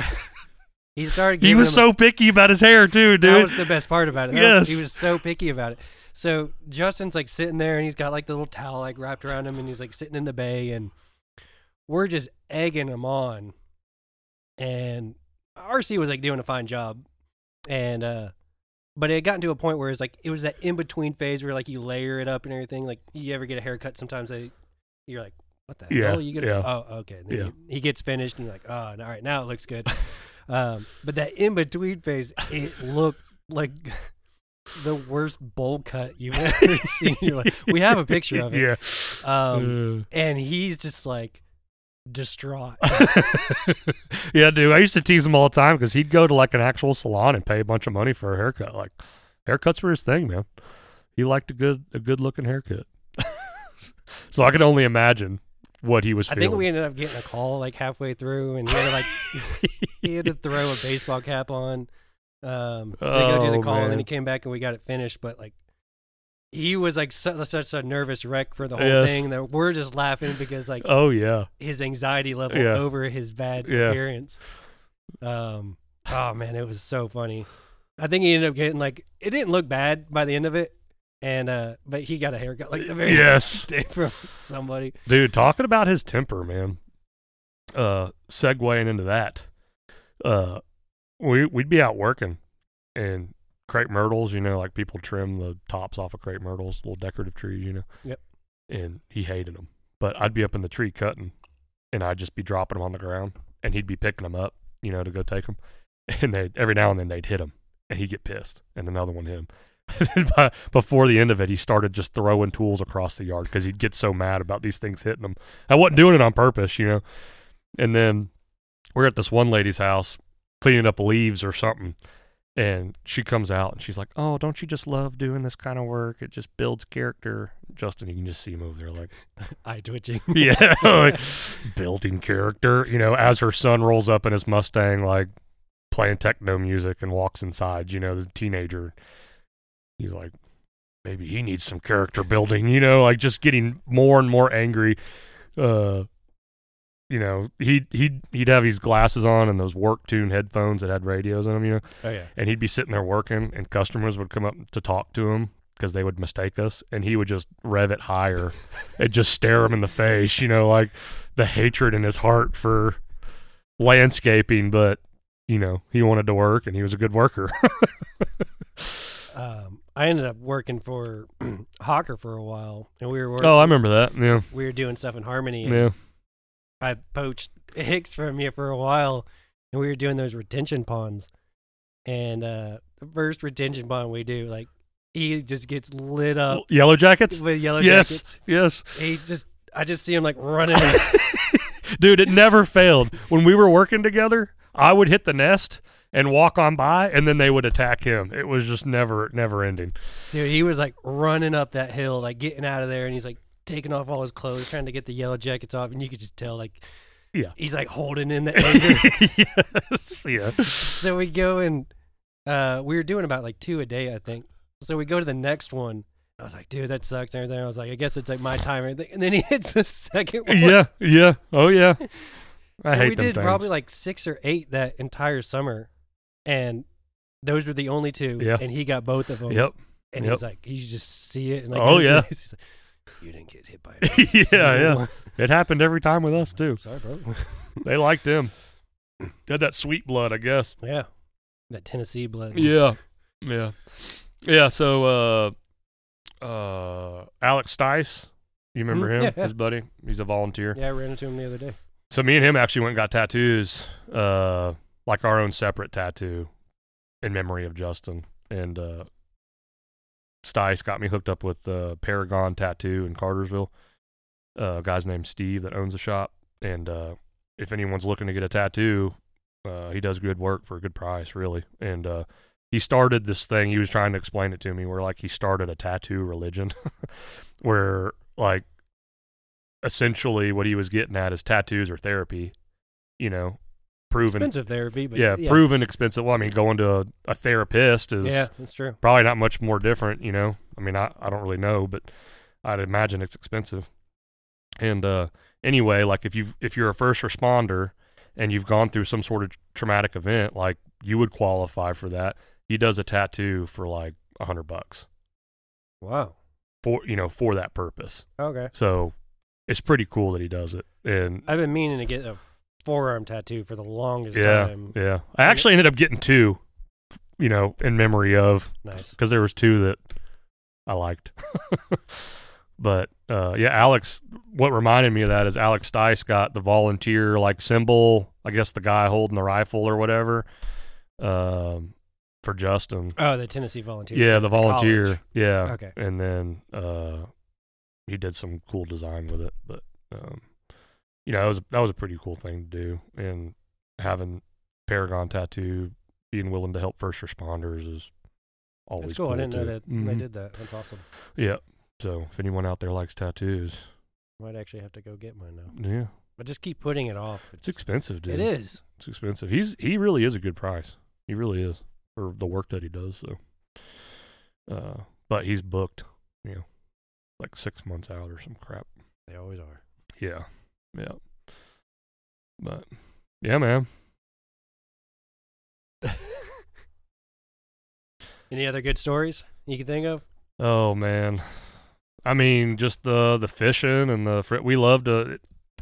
he started. he was so picky about his hair too, dude. That was the best part about it. That was- Yes. he was so picky about it. So Justin's like sitting there and he's got like the little towel like wrapped around him and he's like sitting in the bay and we're just egging him on. And RC was like doing a fine job. And uh but it had gotten to a point where it's like it was that in between phase where like you layer it up and everything. Like you ever get a haircut sometimes they you're like, what the Yeah, hell? You get yeah. oh okay. Yeah. you- he gets finished and you're like, oh all right, now it looks good. Um, but that in between phase, it looked like the worst bowl cut you've ever seen. We have a picture of it. Yeah. Um, and he's just like distraught. yeah, dude. I used to tease him all the time because he'd go to like an actual salon and pay a bunch of money for a haircut. Like, haircuts were his thing, man. He liked a good a good looking haircut. so I can only imagine what he was I feeling. think we ended up getting a call like halfway through, and he had to like he had to throw a baseball cap on um, to go do Oh, the call, and then he came back and we got it finished. But like he was like su- such a nervous wreck for the whole Yes. thing that we're just laughing because like oh yeah, his anxiety level Yeah. over his bad Yeah. appearance. Um, oh man, it was so funny. I think he ended up getting like it didn't look bad by the end of it, and uh, but he got a haircut like the very Yes. day from somebody. dude. Talking about his temper, man. Uh, segueing into that, uh, we we'd be out working, and crepe myrtles, you know, like people trim the tops off of crepe myrtles, little decorative trees, you know. Yep. And he hated them, but I'd be up in the tree cutting, and I'd just be dropping them on the ground, and he'd be picking them up, you know, to go take them, and they every now and then they'd hit him, and he'd get pissed, and another one hit him. By- Before the end of it, he started just throwing tools across the yard because he'd get so mad about these things hitting him. I wasn't doing it on purpose, you know. And then we're at this one lady's house cleaning up leaves or something. And she comes out and she's like, Oh, don't you just love doing this kind of work? It just builds character. Justin, you can just see him over there like, Eye twitching. Yeah, like, building character. You know, as her son rolls up in his Mustang, like playing techno music and walks inside, you know, the teenager. He's like, maybe he needs some character building, you know, like just getting more and more angry. Uh, you know, he'd he'd he'd have his glasses on and those work tune headphones that had radios in them, you know, Oh yeah. and he'd be sitting there working, and customers would come up to talk to him because they would mistake us, and he would just rev it higher and just stare him in the face, you know, like the hatred in his heart for landscaping, but you know, he wanted to work and he was a good worker. Um, I ended up working for Hawker for a while, and we were working, oh, I remember that. Yeah, we were doing stuff in Harmony. And yeah. I poached Hicks from you for a while, and we were doing those retention ponds. And uh, the first retention pond we do, like he just gets lit up Yellow jackets. with yellow Yes, jackets. yes, He just, I just see him like running. dude. It never failed. When we were working together, I would hit the nest and walk on by, and then they would attack him. It was just never, never ending. Dude, he was like running up that hill, like getting out of there, and he's like taking off all his clothes, trying to get the yellow jackets off, and you could just tell like Yeah. he's like holding in the anger. yes, yeah. so we go and uh, we were doing about like two a day, I think. So we go to the next one. I was like, dude, that sucks and everything. I was like, I guess it's like my time and everything. And then he hits the second one. Yeah, yeah. Oh yeah. I hate we did things. probably like six or eight that entire summer, and those were the only two. Yeah. And he got both of them. Yep. And yep. he's like, you just see it. And like, Oh, yeah. like, you didn't get hit by it. yeah. Yeah. It happened every time with us too. Sorry, bro. They liked him. They had that sweet blood, I guess. yeah. That Tennessee blood. Yeah. Yeah. Yeah, so uh uh Alex Stice, you remember Mhm. him? Yeah, yeah. His buddy. He's a volunteer. Yeah, I ran into him the other day. So me and him actually went and got tattoos, uh like our own separate tattoo in memory of Justin. And uh Stice got me hooked up with uh, Paragon Tattoo in Cartersville. Uh, a guy's named Steve that owns the shop. And uh, if anyone's looking to get a tattoo, uh, he does good work for a good price, really. And uh, he started this thing. He was trying to explain it to me, where like he started a tattoo religion, where like essentially what he was getting at is tattoos or therapy. You know, proven, Expensive therapy, but yeah, yeah, proven expensive. Well, I mean, going to a, a therapist is Yeah, that's true. probably not much more different, you know. I mean, I, I don't really know, but I'd imagine it's expensive. And uh anyway, like if you if you're a first responder and you've gone through some sort of traumatic event, like you would qualify for that. He does a tattoo for like a hundred bucks Wow. for you know for that purpose. Okay. So it's pretty cool that he does it. And I've been meaning to get a forearm tattoo for the longest yeah, time. yeah. I actually ended up getting two, you know, in memory of Nice. because there was two that I liked. but uh, yeah, Alex. What reminded me of that is Alex Stice got the volunteer like symbol. I guess the guy holding the rifle or whatever. Um, for Justin. Oh, the Tennessee volunteer. Yeah, the at college. volunteer. Yeah. Okay. And then uh, he did some cool design with it, but um, you know, that was that was a pretty cool thing to do, and having Paragon tattoo, being willing to help first responders is always That's cool. cool I didn't know that they Mhm. did that. That's awesome. Yeah. So if anyone out there likes tattoos, Might actually have to go get mine now. yeah, But just keep putting it off. it's expensive, dude. It is. It's expensive. He's he really is a good price. He really is for the work that he does. So, uh, but he's booked, you know, like six months out or some crap. They always are. Yeah, yeah. But yeah, man. Any other good stories you can think of? Oh man. I mean, just the the fishing and the fr- we love to.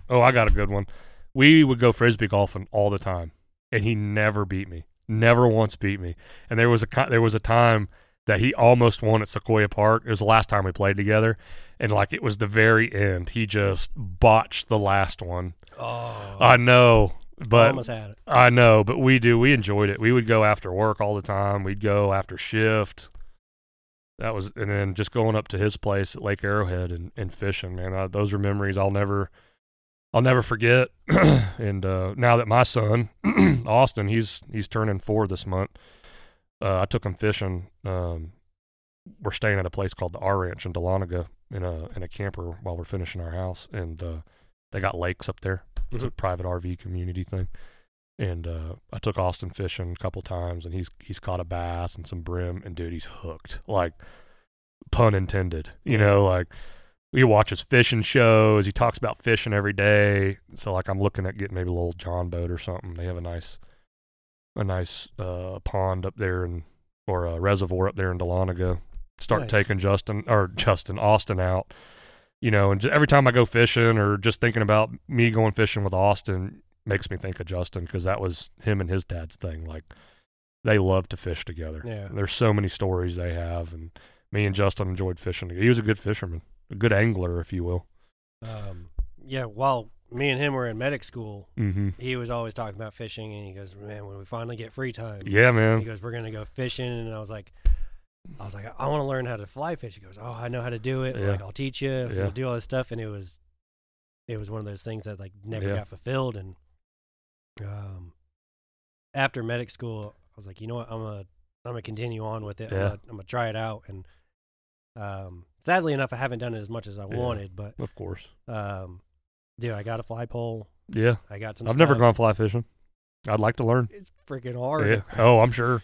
Oh, I got a good one. We would go frisbee golfing all the time, and he never beat me. Never once beat me. And there was a there was a time that he almost won at Sequoia Park. It was the last time we played together, and like it was the very end. He just botched the last one. Oh, I know, but almost had it. I know, but we do. We enjoyed it. We would go after work all the time. We'd go after shift. That was, and then just going up to his place at Lake Arrowhead and, and fishing, man. I, those are memories I'll never, I'll never forget. and uh, now that my son, Austin, he's he's turning four this month. Uh, I took him fishing. Um, we're staying at a place called the R Ranch in Dahlonega in a in a camper while we're finishing our house, and uh, they got lakes up there. It's a private RV community thing. And uh, I took Austin fishing a couple times, and he's he's caught a bass and some brim, and dude, he's hooked. Like pun intended. You know, like he watches fishing shows. He talks about fishing every day. So like I'm looking at getting maybe a little John boat or something. They have a nice a nice uh, pond up there and or a reservoir up there in Dahlonega. Start Nice. taking Justin or Justin Austin out. You know, and every time I go fishing or just thinking about me going fishing with Austin makes me think of Justin because that was him and his dad's thing. Like they love to fish together. Yeah. There's so many stories they have, and me and Justin enjoyed fishing. He was a good fisherman, a good angler, if you will. Um, yeah, while me and him were in medic school, Mm-hmm. he was always talking about fishing, and he goes, "Man, when we finally get free time, Yeah, man." he goes, we're gonna go fishing." And I was like, "I was like, I want to learn how to fly fish." He goes, "Oh, I know how to do it. Yeah. Like, I'll teach you. Yeah. We'll do all this stuff." And it was, it was one of those things that like never Yeah. got fulfilled. And um, after medic school, I was like, you know what, I'm gonna, I'm gonna continue on with it. I'm, gonna, I'm gonna try it out. And um, sadly enough, I haven't done it as much as I wanted, but Of course. um, dude, I got a fly pole. Yeah. I got some. I've never gone fly fishing. I'd like to learn. It's freaking hard. Yeah. Oh, I'm sure.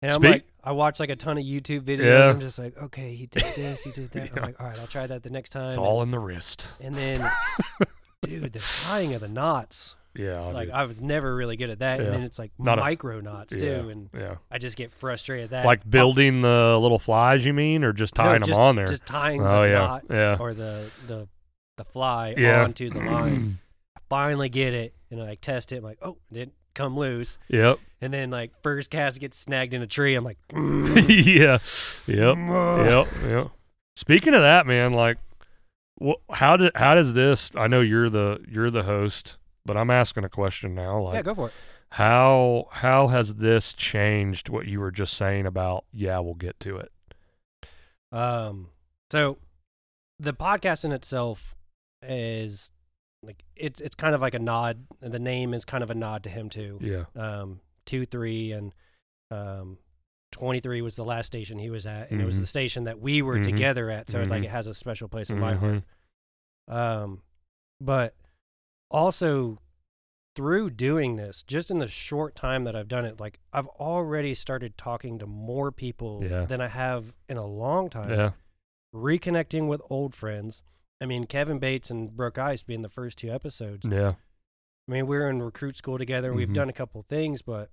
And I'm Speak- like, I watch like a ton of YouTube videos. Yeah. I'm just like, okay, he did this, he did that. Yeah. I'm like, all right, I'll try that the next time. It's and, all in the wrist. and then, dude, the tying of the knots. Yeah. I'll like I was never really good at that. Yeah. And then it's like Not a- micro knots yeah. too, and yeah. I just get frustrated at that. Like oh. building the little flies, you mean, or just No, tying just, them on there? Just tying oh the yeah. knot Yeah. or the the the fly onto the line. I finally get it, and I like test it. I'm like, oh, didn't come loose. Yep. And then like first cast gets snagged in a tree. I'm like, mm, yeah. Yep. Yep. Yep. Speaking of that, man, like, wh- how did how does this? I know you're the you're the host, but I'm asking a question now. Like, yeah, go for it. how how has this changed what you were just saying about? Yeah, we'll get to it. Um, so the podcast in itself is like it's it's kind of like a nod. The name is kind of a nod to him too. Yeah. Um, two, three, and um, twenty three was the last station he was at, and it was Mhm. the station that we were Mhm. together at. So it's like Mhm. it has a special place in my heart. Mhm. Um, but also through doing this, just in the short time that I've done it, like I've already started talking to more people Yeah. than I have in a long time Yeah. reconnecting with old friends. I mean, Kevin Bates and Brooke Ice being the first two episodes. Yeah. I mean, we are in recruit school together. We've Mhm. done a couple things, but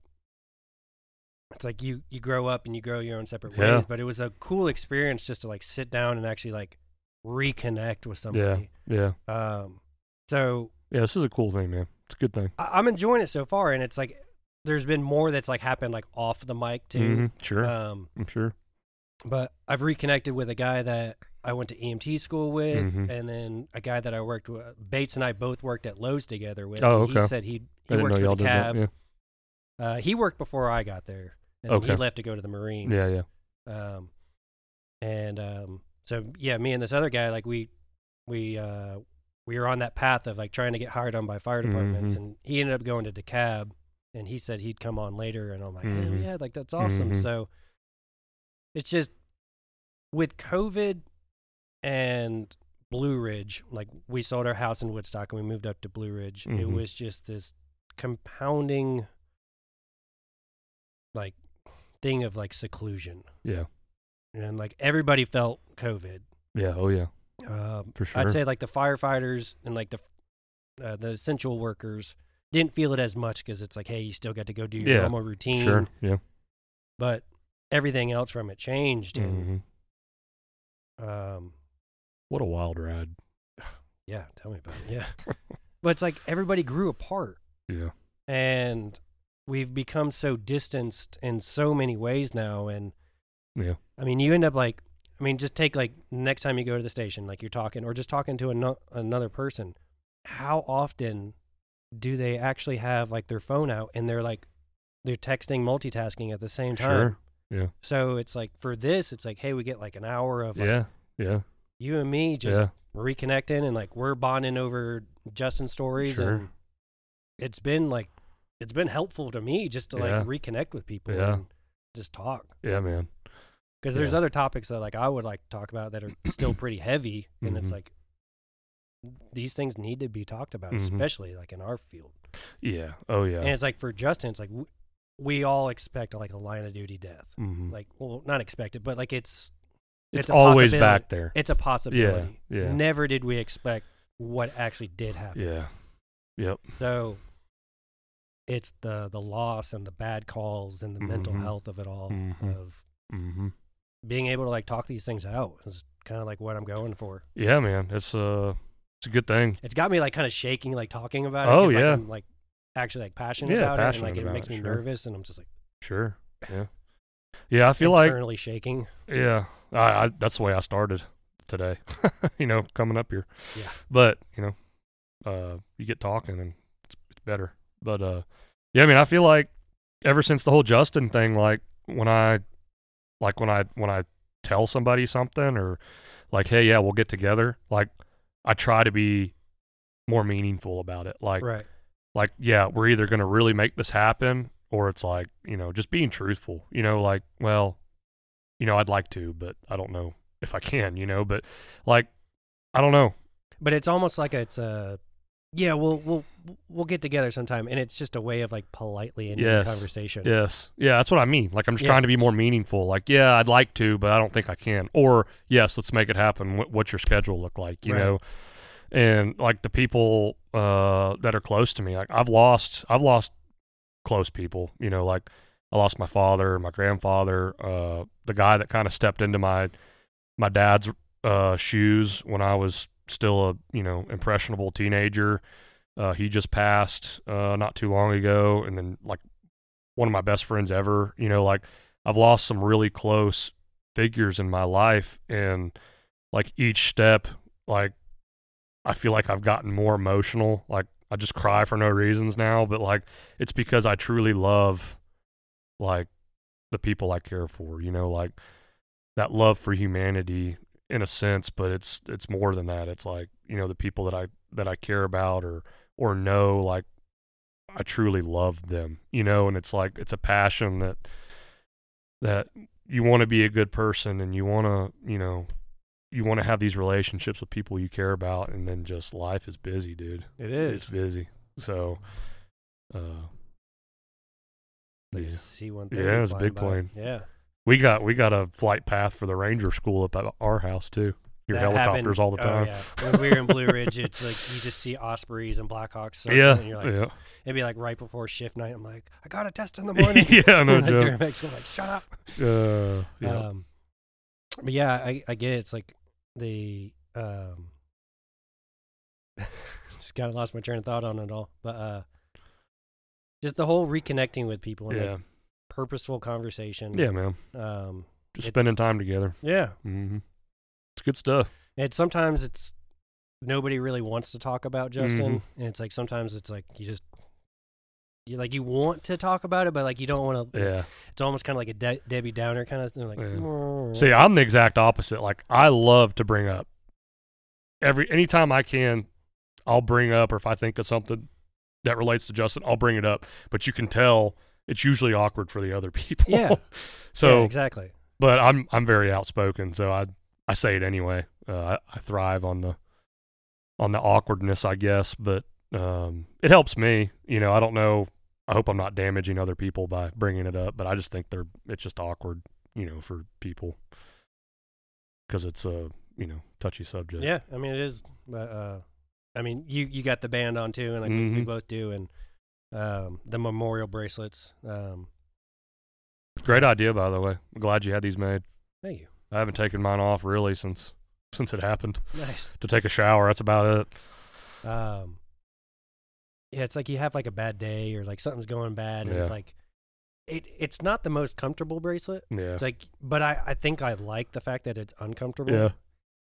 it's like you you grow up and you grow your own separate Yeah. ways. But it was a cool experience just to like sit down and actually like reconnect with somebody. Yeah. Yeah. Um, so Yeah. This is a cool thing, man. It's a good thing. I- I'm enjoying it so far, and it's like there's been more that's like happened like off the mic too. Mhm. Sure. Um, I'm sure. but I've reconnected with a guy that I went to EMT school with, Mhm. and then a guy that I worked with. Bates and I both worked at Lowe's together with. Oh, and He said he he works for DeKalb. that. Uh, he worked before I got there, and then he left to go to the Marines. Yeah, yeah, Um, and um, so yeah, me and this other guy, like we we uh we were on that path of like trying to get hired on by fire departments, Mhm. and he ended up going to DeKalb, and he said he'd come on later, and I'm like, Mhm. yeah, like that's awesome. Mhm. So it's just with COVID and Blue Ridge, like we sold our house in Woodstock and we moved up to Blue Ridge. It Mhm. was just this compounding like thing of like seclusion yeah, and like everybody felt COVID. yeah. Oh yeah, Um, for sure. I'd say like the firefighters and like the uh, the essential workers didn't feel it as much because it's like, hey, you still got to go do your Yeah, normal routine. sure. Yeah. But everything else from it changed, and hmm um, What a wild ride. yeah, tell me about it. Yeah, but it's like everybody grew apart, Yeah. and we've become so distanced in so many ways now, and Yeah. I mean, you end up like, I mean, just take like next time you go to the station, like you're talking or just talking to ano- another person. How often do they actually have like their phone out and they're like, they're texting, multitasking at the same time? Sure. Yeah. So it's like for this, it's like, hey, we get like an hour of like, Yeah. Yeah. You and me just yeah. reconnecting and like we're bonding over Justin stories Sure. and it's been like it's been helpful to me just to like reconnect with people Yeah. and just talk. Yeah, man. because there's Yeah. other topics that like I would like to talk about that are still pretty heavy, and it's Mhm. like these things need to be talked about, Mhm. especially like in our field. Yeah. Oh yeah. And it's like for Justin, it's like w- we all expect like a line of duty death, Mhm. like well, not expected, but like it's it's, it's always back there. it's a possibility. yeah. yeah. Never did we expect what actually did happen. Yeah. Yep. So it's the the loss and the bad calls and the mental Mhm. health of it all Mhm. of hmm being able to like talk these things out is kind of like what I'm going for. Yeah, man. It's uh it's a good thing. it's got me like kind of shaking like talking about it. Oh, 'cause, like, yeah. I'm like actually like passionate Yeah, about it, and like it makes it, me sure. nervous, and I'm just like Sure. Yeah. Yeah, I feel like internally shaking. yeah, I, I that's the way I started today. you know, coming up here. Yeah. But you know, uh, you get talking and it's, it's better. But uh, yeah, I mean, I feel like ever since the whole Justin thing, like when I, like when I when I tell somebody something or like, hey, yeah, we'll get together. Like, I try to be more meaningful about it. Like, right. like yeah we're either going to really make this happen or it's like you know just being truthful you know like well you know i'd like to but i don't know if i can you know but like i don't know But it's almost like it's a yeah. We'll we'll we'll get together sometime, and it's just a way of like politely ending Yes. the conversation. yes yeah that's what i mean like i'm just Yeah. trying to be more meaningful like yeah i'd like to but i don't think i can or yes let's make it happen what, what's your schedule look like you Right. know and like the people uh that are close to me like i've lost i've lost close people you know like i lost my father my grandfather uh the guy that kind of stepped into my my dad's uh shoes when i was still a you know impressionable teenager uh he just passed uh not too long ago and then like one of my best friends ever you know like i've lost some really close figures in my life and like each step like I feel like I've gotten more emotional. Like I just cry for no reasons now, but like it's because I truly love like the people I care for, you know, like that love for humanity in a sense, but it's it's more than that. It's like, you know, the people that I that I care about or or know like I truly love them, you know, and it's like it's a passion that that you want to be a good person and you want to, you know, you want to have these relationships with people you care about and then just life is busy dude It is. it's busy so uh Like yeah. C one Yeah, it's a big plane. Yeah. we got we got a flight path for the ranger school up at our house too your That helicopters happened- all the oh, time yeah. When we were in Blue Ridge, it's like you just see Ospreys and Blackhawks. yeah And you're like, yeah it'd be like right before shift night. I'm like, I got a test in the morning. yeah no the joke Duramax, I'm like, shut up. uh yeah Um, but yeah, I, I get it. It's like the um, just kind of lost my train of thought on it all. But uh, just the whole reconnecting with people and yeah like purposeful conversation. yeah man Um, just It- spending time together yeah. hmm it's good stuff. And sometimes it's nobody really wants to talk about Justin, Mm-hmm. and it's like sometimes it's like you just you like you want to talk about it, but like you don't want to. Yeah. It's almost kind of like a De- Debbie Downer kind of thing. Like, Yeah. See, I'm the exact opposite. Like I love to bring up every anytime I can, I'll bring up or if I think of something that relates to Justin, I'll bring it up. But you can tell it's usually awkward for the other people. Yeah. so, Yeah, exactly. but I'm I'm very outspoken, so I I say it anyway. Uh, I, I thrive on the on the awkwardness, I guess. But um, it helps me. You know, I don't know. I hope I'm not damaging other people by bringing it up, but I just think they're it's just awkward. You know, for people because it's a you know touchy subject. Yeah, I mean it is. But uh, I mean you you got the band on too, and like we, we Mhm. both do, and um, the memorial bracelets. Um, Great idea, by the way. I'm glad you had these made. thank you. I haven't taken mine off really since since it happened. Nice. To take a shower, that's about it. Um, yeah, it's like you have like a bad day or like something's going bad, and it's like it. It's not the most comfortable bracelet. Yeah. It's like, but I I think I like the fact that it's uncomfortable. Yeah.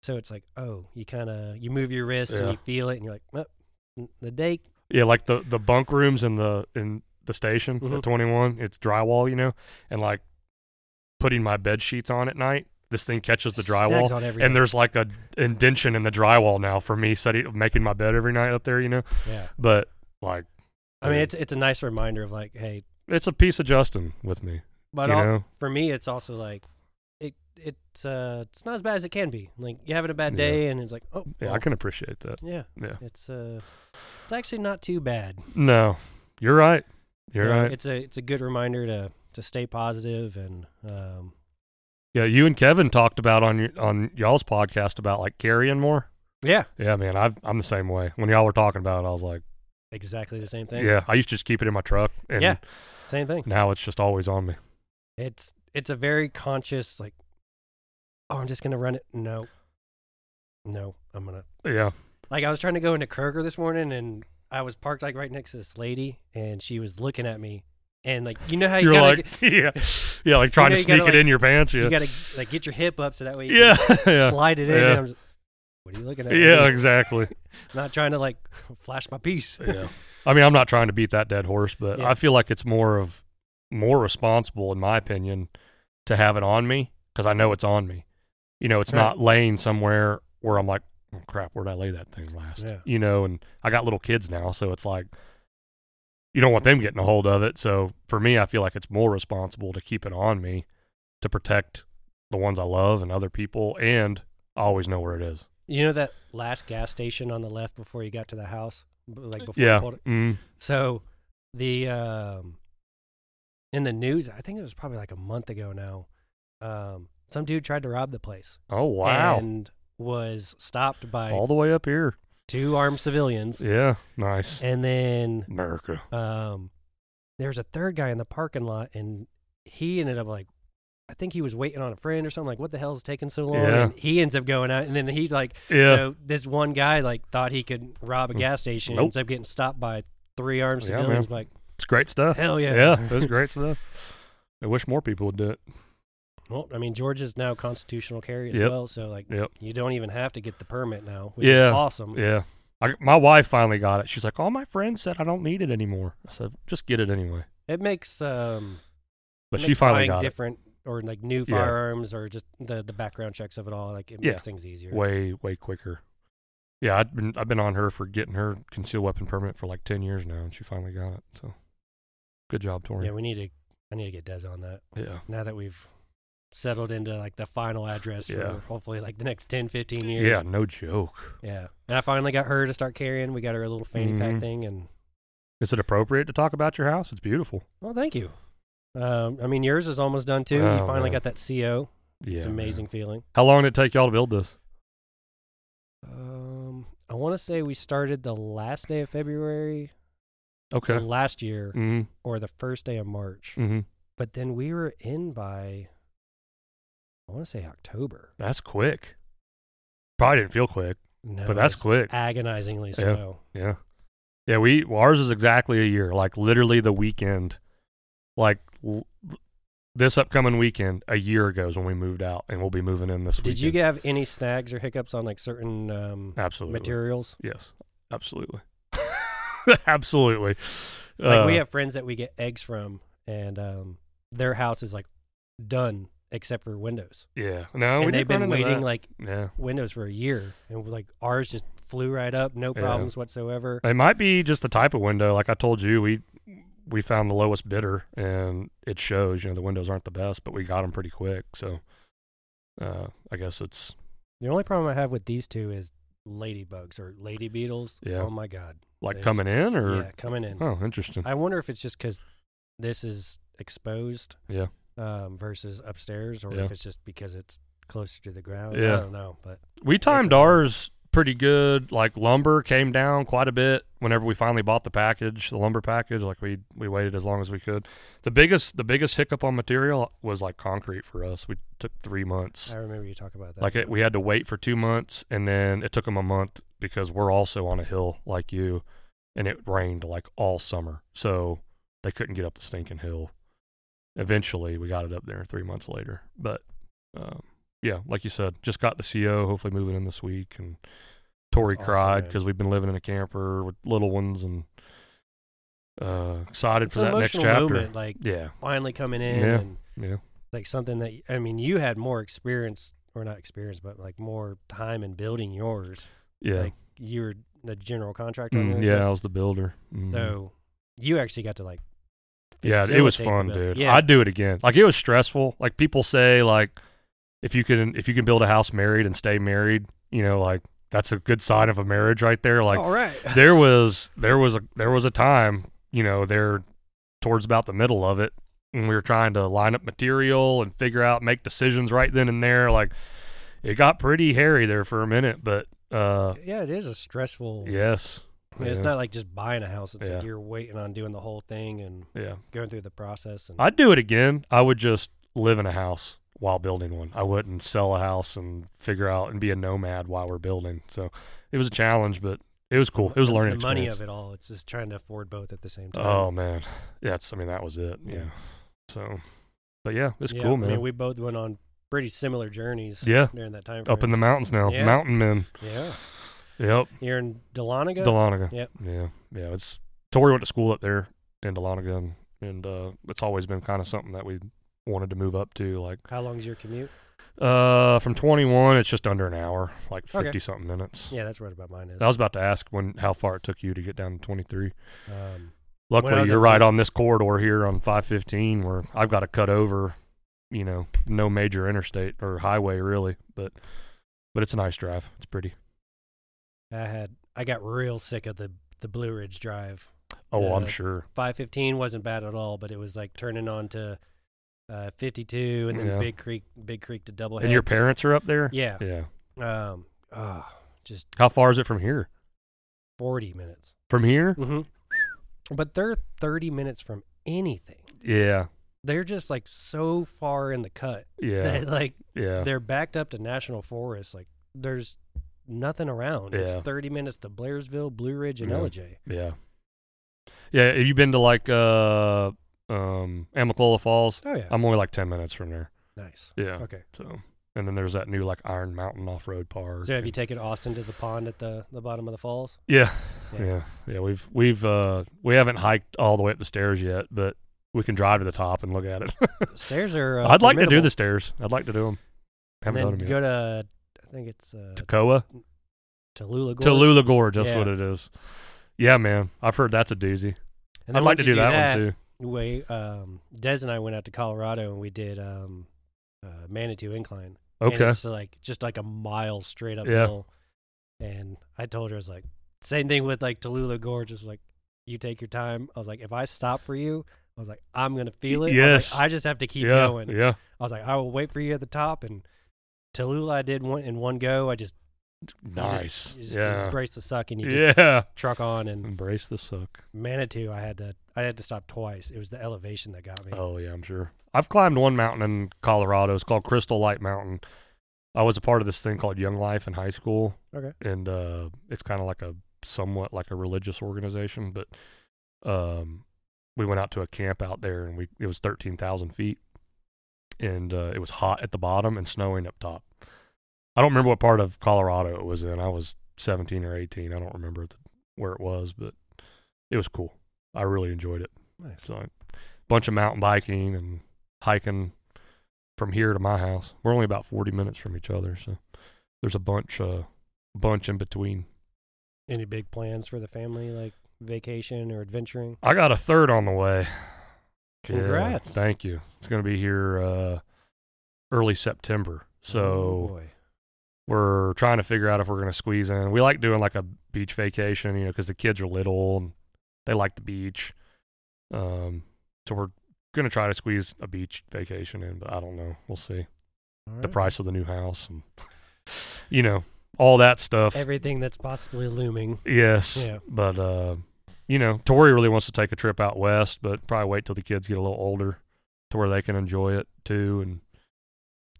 So it's like, oh, you kind of you move your wrist and you feel it, and you're like, well, the day. Yeah, like the the bunk rooms in the in the station Mhm. at 21, it's drywall, you know, and like putting my bed sheets on at night, this thing catches the drywall, and there's like a indention in the drywall now for me setting making my bed every night up there, you know. yeah. But like, I mean, Yeah. it's it's a nice reminder of like, hey, it's a piece of Justin with me, but all, know. for me, it's also like, it's uh it's not as bad as it can be. Like you're having a bad Yeah. day, and it's like, oh, Yeah, I can appreciate that. yeah, Yeah. it's uh, it's actually not too bad. No, you're right. You're Yeah, right. It's a it's a good reminder to to stay positive and um Yeah, you and Kevin talked about on your on y'all's podcast about like carrying more. yeah, Yeah, man, I've, I'm the same way. When y'all were talking about it, I was like, exactly the same thing. yeah, I used to just keep it in my truck, and Yeah. same thing. now it's just always on me. It's it's a very conscious like, oh, I'm just gonna run it. No, no, I'm gonna Yeah, like I was trying to go into Kroger this morning and I was parked like right next to this lady and she was looking at me and like you know how you you're gotta like, yeah, yeah, like trying know, to you gotta, sneak it like- in your pants. Yeah, you gotta like get your hip up so that way you yeah, can yeah, slide it in. Yeah. And I'm just, what are you looking at? yeah, me?" exactly. not trying to like flash my piece. Yeah, I mean, I'm not trying to beat that dead horse, but Yeah. I feel like it's more of more responsible, in my opinion, to have it on me because I know it's on me. You know, it's Right. not laying somewhere where I'm like, oh, crap, where'd I lay that thing last? Yeah. You know, and I got little kids now, so it's like you don't want them getting a hold of it. So for me, I feel like it's more responsible to keep it on me to protect the ones I love and other people, and I always know where it is. You know that last gas station on the left before you got to the house, like before yeah. you pulled it. Mm. So the um in the news, I think it was probably like a month ago now. Um, some dude tried to rob the place. Oh wow! And was stopped by All the way up here. two armed civilians. Yeah, nice. And then America. um there's a third guy in the parking lot and he ended up like I think he was waiting on a friend or something like what the hell is taking so long? Yeah. And he ends up going out and then he's like Yeah. so this one guy like thought he could rob a Mm. gas station Nope. ends up getting stopped by three armed Yeah, civilians like It's great stuff. hell yeah. Yeah, it was great stuff. I wish more people would do it. Well, I mean Georgia's now constitutional carry as Yep. well, so like Yep. you don't even have to get the permit now, which Yeah. is awesome. Yeah. I, my wife finally got it. She's like, all my friends said I don't need it anymore. I said, just get it anyway. It makes um But it she finally got different or like new Yeah. firearms or just the the background checks of it all like it Yeah. makes things easier. way, way quicker. Yeah, I've been I've been on her for getting her concealed weapon permit for like ten years now, and she finally got it. So, good job, Tori. Yeah, we need to. I need to get Des on that Yeah, now that we've settled into like the final address Yeah. for hopefully like the next 10, 15 years. yeah, no joke. yeah. And I finally got her to start carrying. We got her a little fanny pack Mhm. thing, and Is it appropriate to talk about your house? It's beautiful. well, thank you. Um, I mean, yours is almost done too. you Oh, finally man. got that CO. Yeah, it's an man. amazing feeling. How long did it take y'all to build this? Um, I want to say we started the last day of February Okay. last year Mm-hmm. or the first day of March, Mm-hmm. but then we were in by I want to say October. That's quick. Probably didn't feel quick, No, but that's quick. agonizingly slow. Yeah. Yeah, we well, ours is exactly a year. Like literally the weekend. Like l- this upcoming weekend, a year ago is when we moved out, and we'll be moving in this weekend. Did weekend. you have any snags or hiccups on like certain um, absolutely materials? Yes, absolutely, absolutely. Like we Uh, have friends that we get eggs from, and um, their house is like done except for windows, yeah. No, we and they've been waiting like yeah. windows for a year, and like ours just flew right up, no Yeah. problems whatsoever. It might be just the type of window. Like I told you, we we found the lowest bidder, and it shows. You know, the windows aren't the best, but we got them pretty quick. So, uh, I guess it's The only problem I have with these two is ladybugs or lady beetles. Yeah. Oh my god. like They coming in, or yeah, coming in. oh, interesting. I wonder if it's just because this is exposed Yeah, um, versus upstairs, or Yeah. if it's just because it's closer to the ground. Yeah. I don't know, but we timed ours pretty good. Like lumber came down quite a bit whenever we finally bought the package, the lumber package. Like we we waited as long as we could. The biggest the biggest hiccup on material was like concrete for us. We took three months. I remember you talk about that. Like it, we had to wait for two months, and then it took them a month because we're also on a hill like you, and it rained like all summer, so they couldn't get up the stinking hill. Eventually, we got it up there three months later, but um, yeah, like you said, just got the CO. Hopefully, moving in this week, and Tori That's cried because we've been living in a camper with little ones, and uh, excited it's for that next chapter. moment, like Yeah, finally coming in, Yeah. and yeah, like something that I mean, you had more experience, or not experience, but like more time in building yours. yeah, Like you were the general contractor. Mm, yeah. I was the builder. Mhm. So you actually got to like. Yeah, it was fun, dude. Yeah, I'd do it again. Like it was stressful. Like people say, like if you can if you can build a house married and stay married, you know, like that's a good sign of a marriage right there. Like all right. there was there was a there was a time, you know, there towards about the middle of it when we were trying to line up material and figure out make decisions right then and there. Like it got pretty hairy there for a minute, but uh yeah, it is a stressful. yes. Yeah, It's not like just buying a house. It's like you're waiting on doing the whole thing and Yeah. going through the process. And I'd do it again. I would just live in a house while building one. I wouldn't sell a house and figure out and be a nomad while we're building. So it was a challenge, but it was cool. It was a learning The money experience. of it all. It's just trying to afford both at the same time. Oh man, yeah. It's, I mean, that was it. Yeah. Yeah. So, but yeah, it's Yeah, cool, I man. mean, we both went on pretty similar journeys. Yeah. during that time. Up in the mountains now, Yeah. mountain men. yeah, Yep, you're in Dahlonega. Dahlonega. Yep. Yeah, yeah. It's Tori went to school up there in Dahlonega, and, and uh, it's always been kind of something that we wanted to move up to. Like, How long is your commute? uh, from 21, it's just under an hour, like Okay. 50 something minutes. Yeah, that's right about mine is. I was about to ask when how far it took you to get down to 23. um, Luckily, you're right on this corridor here on 515 where I've got to cut over, you know, no major interstate or highway really, but but it's a nice drive. It's pretty. I had I got real sick of the the Blue Ridge Drive. Oh, I'm sure. 515 wasn't bad at all, but it was like turning on to uh, 52 and then Yeah. Big Creek, Big Creek to Doublehead. And your parents are up there? yeah, Yeah. um, oh, just How far is it from here? 40 minutes. From here? hmm But they're 30 minutes from anything. Yeah. They're just like so far in the cut Yeah. that like Yeah. they're backed up to national forests. Like there's nothing around. It's 30 minutes to Blairsville, Blue Ridge, and Yeah. Ellijay. Yeah. Yeah. Have you been to like uh um Amicalola Falls? Oh yeah, I'm only like 10 minutes from there. nice. Yeah. Okay. So, and then there's that new like Iron Mountain off road park. So have you taken Austin to the pond at the the bottom of the falls? Yeah. Yeah. Yeah. Yeah. We've, we've, uh, we haven't hiked all the way up the stairs yet, but we can drive to the top and look at it. The stairs are. Uh, I'd like to do the stairs. I'd like to do them. And Haven't then done them go to I think it's uh, Toccoa? Tallulah Gorge. Tallulah Gorge. That's Yeah. what it is. Yeah, man. I've heard that's a doozy. And I'd like once to you do that, one too. We um, Des and I went out to Colorado and we did um, uh, Manitou Incline. And Okay. it's like just like a mile straight up Yeah. uphill. And I told her I was like same thing with like Tallulah Gorge. It's like you take your time. I was like if I stop for you, I was like I'm gonna feel it. I, was Yes. like, I just have to keep yeah. going. Yeah. I was like I will wait for you at the top and. Tallulah, I did one in one go. I just you just- Nice. you just yeah. embrace the suck and you just Yeah. truck on and Embrace the suck. Manitou, I had to I had to stop twice. It was the elevation that got me. Oh yeah, I'm sure. I've climbed one mountain in Colorado. It's called Crystal Light Mountain. I was a part of this thing called Young Life in high school, Okay. and uh, it's kind of like a somewhat like a religious organization. But um, we went out to a camp out there, and we it was thirteen thousand feet, and uh, it was hot at the bottom and snowing up top. I don't remember what part of Colorado it was in. I was 17 or 18. I don't remember the, where it was, but it was cool. I really enjoyed it. Nice. So, a bunch of mountain biking and hiking from here to my house. We're only about 40 minutes from each other, so there's a bunch, uh, bunch in between. Any big plans for the family, like vacation or adventuring? I got a third on the way. Yeah, Congrats. thank you. It's going to be here uh, early September. So Oh, we're trying to figure out if we're going to squeeze in. We like doing like a beach vacation, you know, because the kids are little and they like the beach. Um, so we're going to try to squeeze a beach vacation in, but I don't know. We'll see. All The price of the new house and, you know, all that stuff. Everything that's possibly looming. yes. Yeah. But, uh, you know, Tori really wants to take a trip out west, but probably wait till the kids get a little older to where they can enjoy it too. And,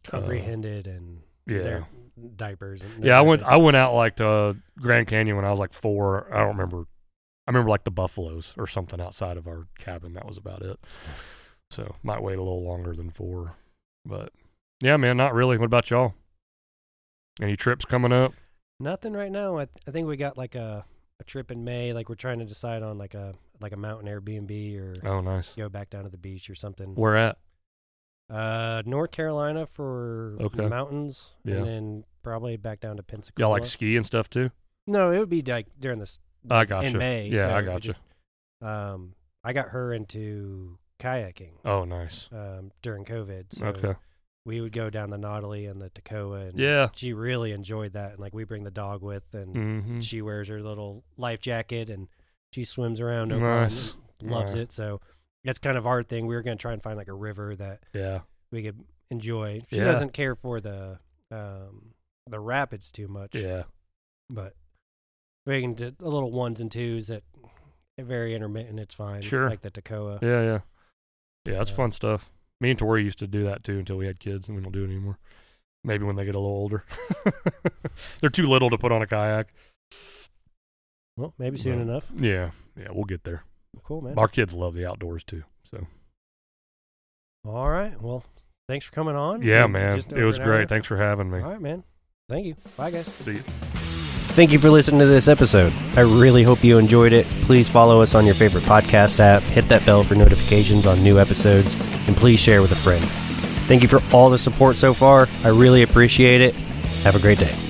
Comprehended and Uh, yeah. their diapers. And Yeah, I went. I went out like to Grand Canyon when I was like four. I don't remember. I remember like the buffaloes or something outside of our cabin. That was about it. So might wait a little longer than four, but yeah, man, not really. What about y'all? Any trips coming up? Nothing right now. I, I think we got like a trip in May. Like we're trying to decide on like a like a mountain Airbnb or Oh, nice. go back down to the beach or something. Where at? Uh, North Carolina for Okay. mountains, Yeah. and then probably back down to Pensacola. Y'all like ski and stuff too? No, it would be like during this I gotcha. in May. Yeah, so I got gotcha. just- um, I got her into kayaking Oh, nice. um, during COVID. So Okay. We would go down the Nautilus and the Toccoa, and Yeah. she really enjoyed that. And like we bring the dog with, and Mm-hmm. she wears her little life jacket and she swims around. No Nice. problem. Loves Yeah. it. So that's kind of our thing. We were gonna try and find like a river that Yeah. we could enjoy. She Yeah. doesn't care for the um, the rapids too much, Yeah. but we can do a little ones and twos that are very intermittent. It's fine. Sure. like the Toccoa. Yeah. Yeah. Yeah. That's Yeah. fun stuff. Me and Tori used to do that too until we had kids, and we don't do it anymore. Maybe when they get a little older. They're too little to put on a kayak. Well, maybe soon No. enough. Yeah, yeah, we'll get there. Cool, man. Our kids love the outdoors too. So All right. Well, thanks for coming on. yeah, man, it was great. hour. Thanks for having me. All right, man. Thank you. Bye, guys. See you. Thank you for listening to this episode. I really hope you enjoyed it. Please follow us on your favorite podcast app, hit that bell for notifications on new episodes, and please share with a friend. Thank you for all the support so far. I really appreciate it. Have a great day.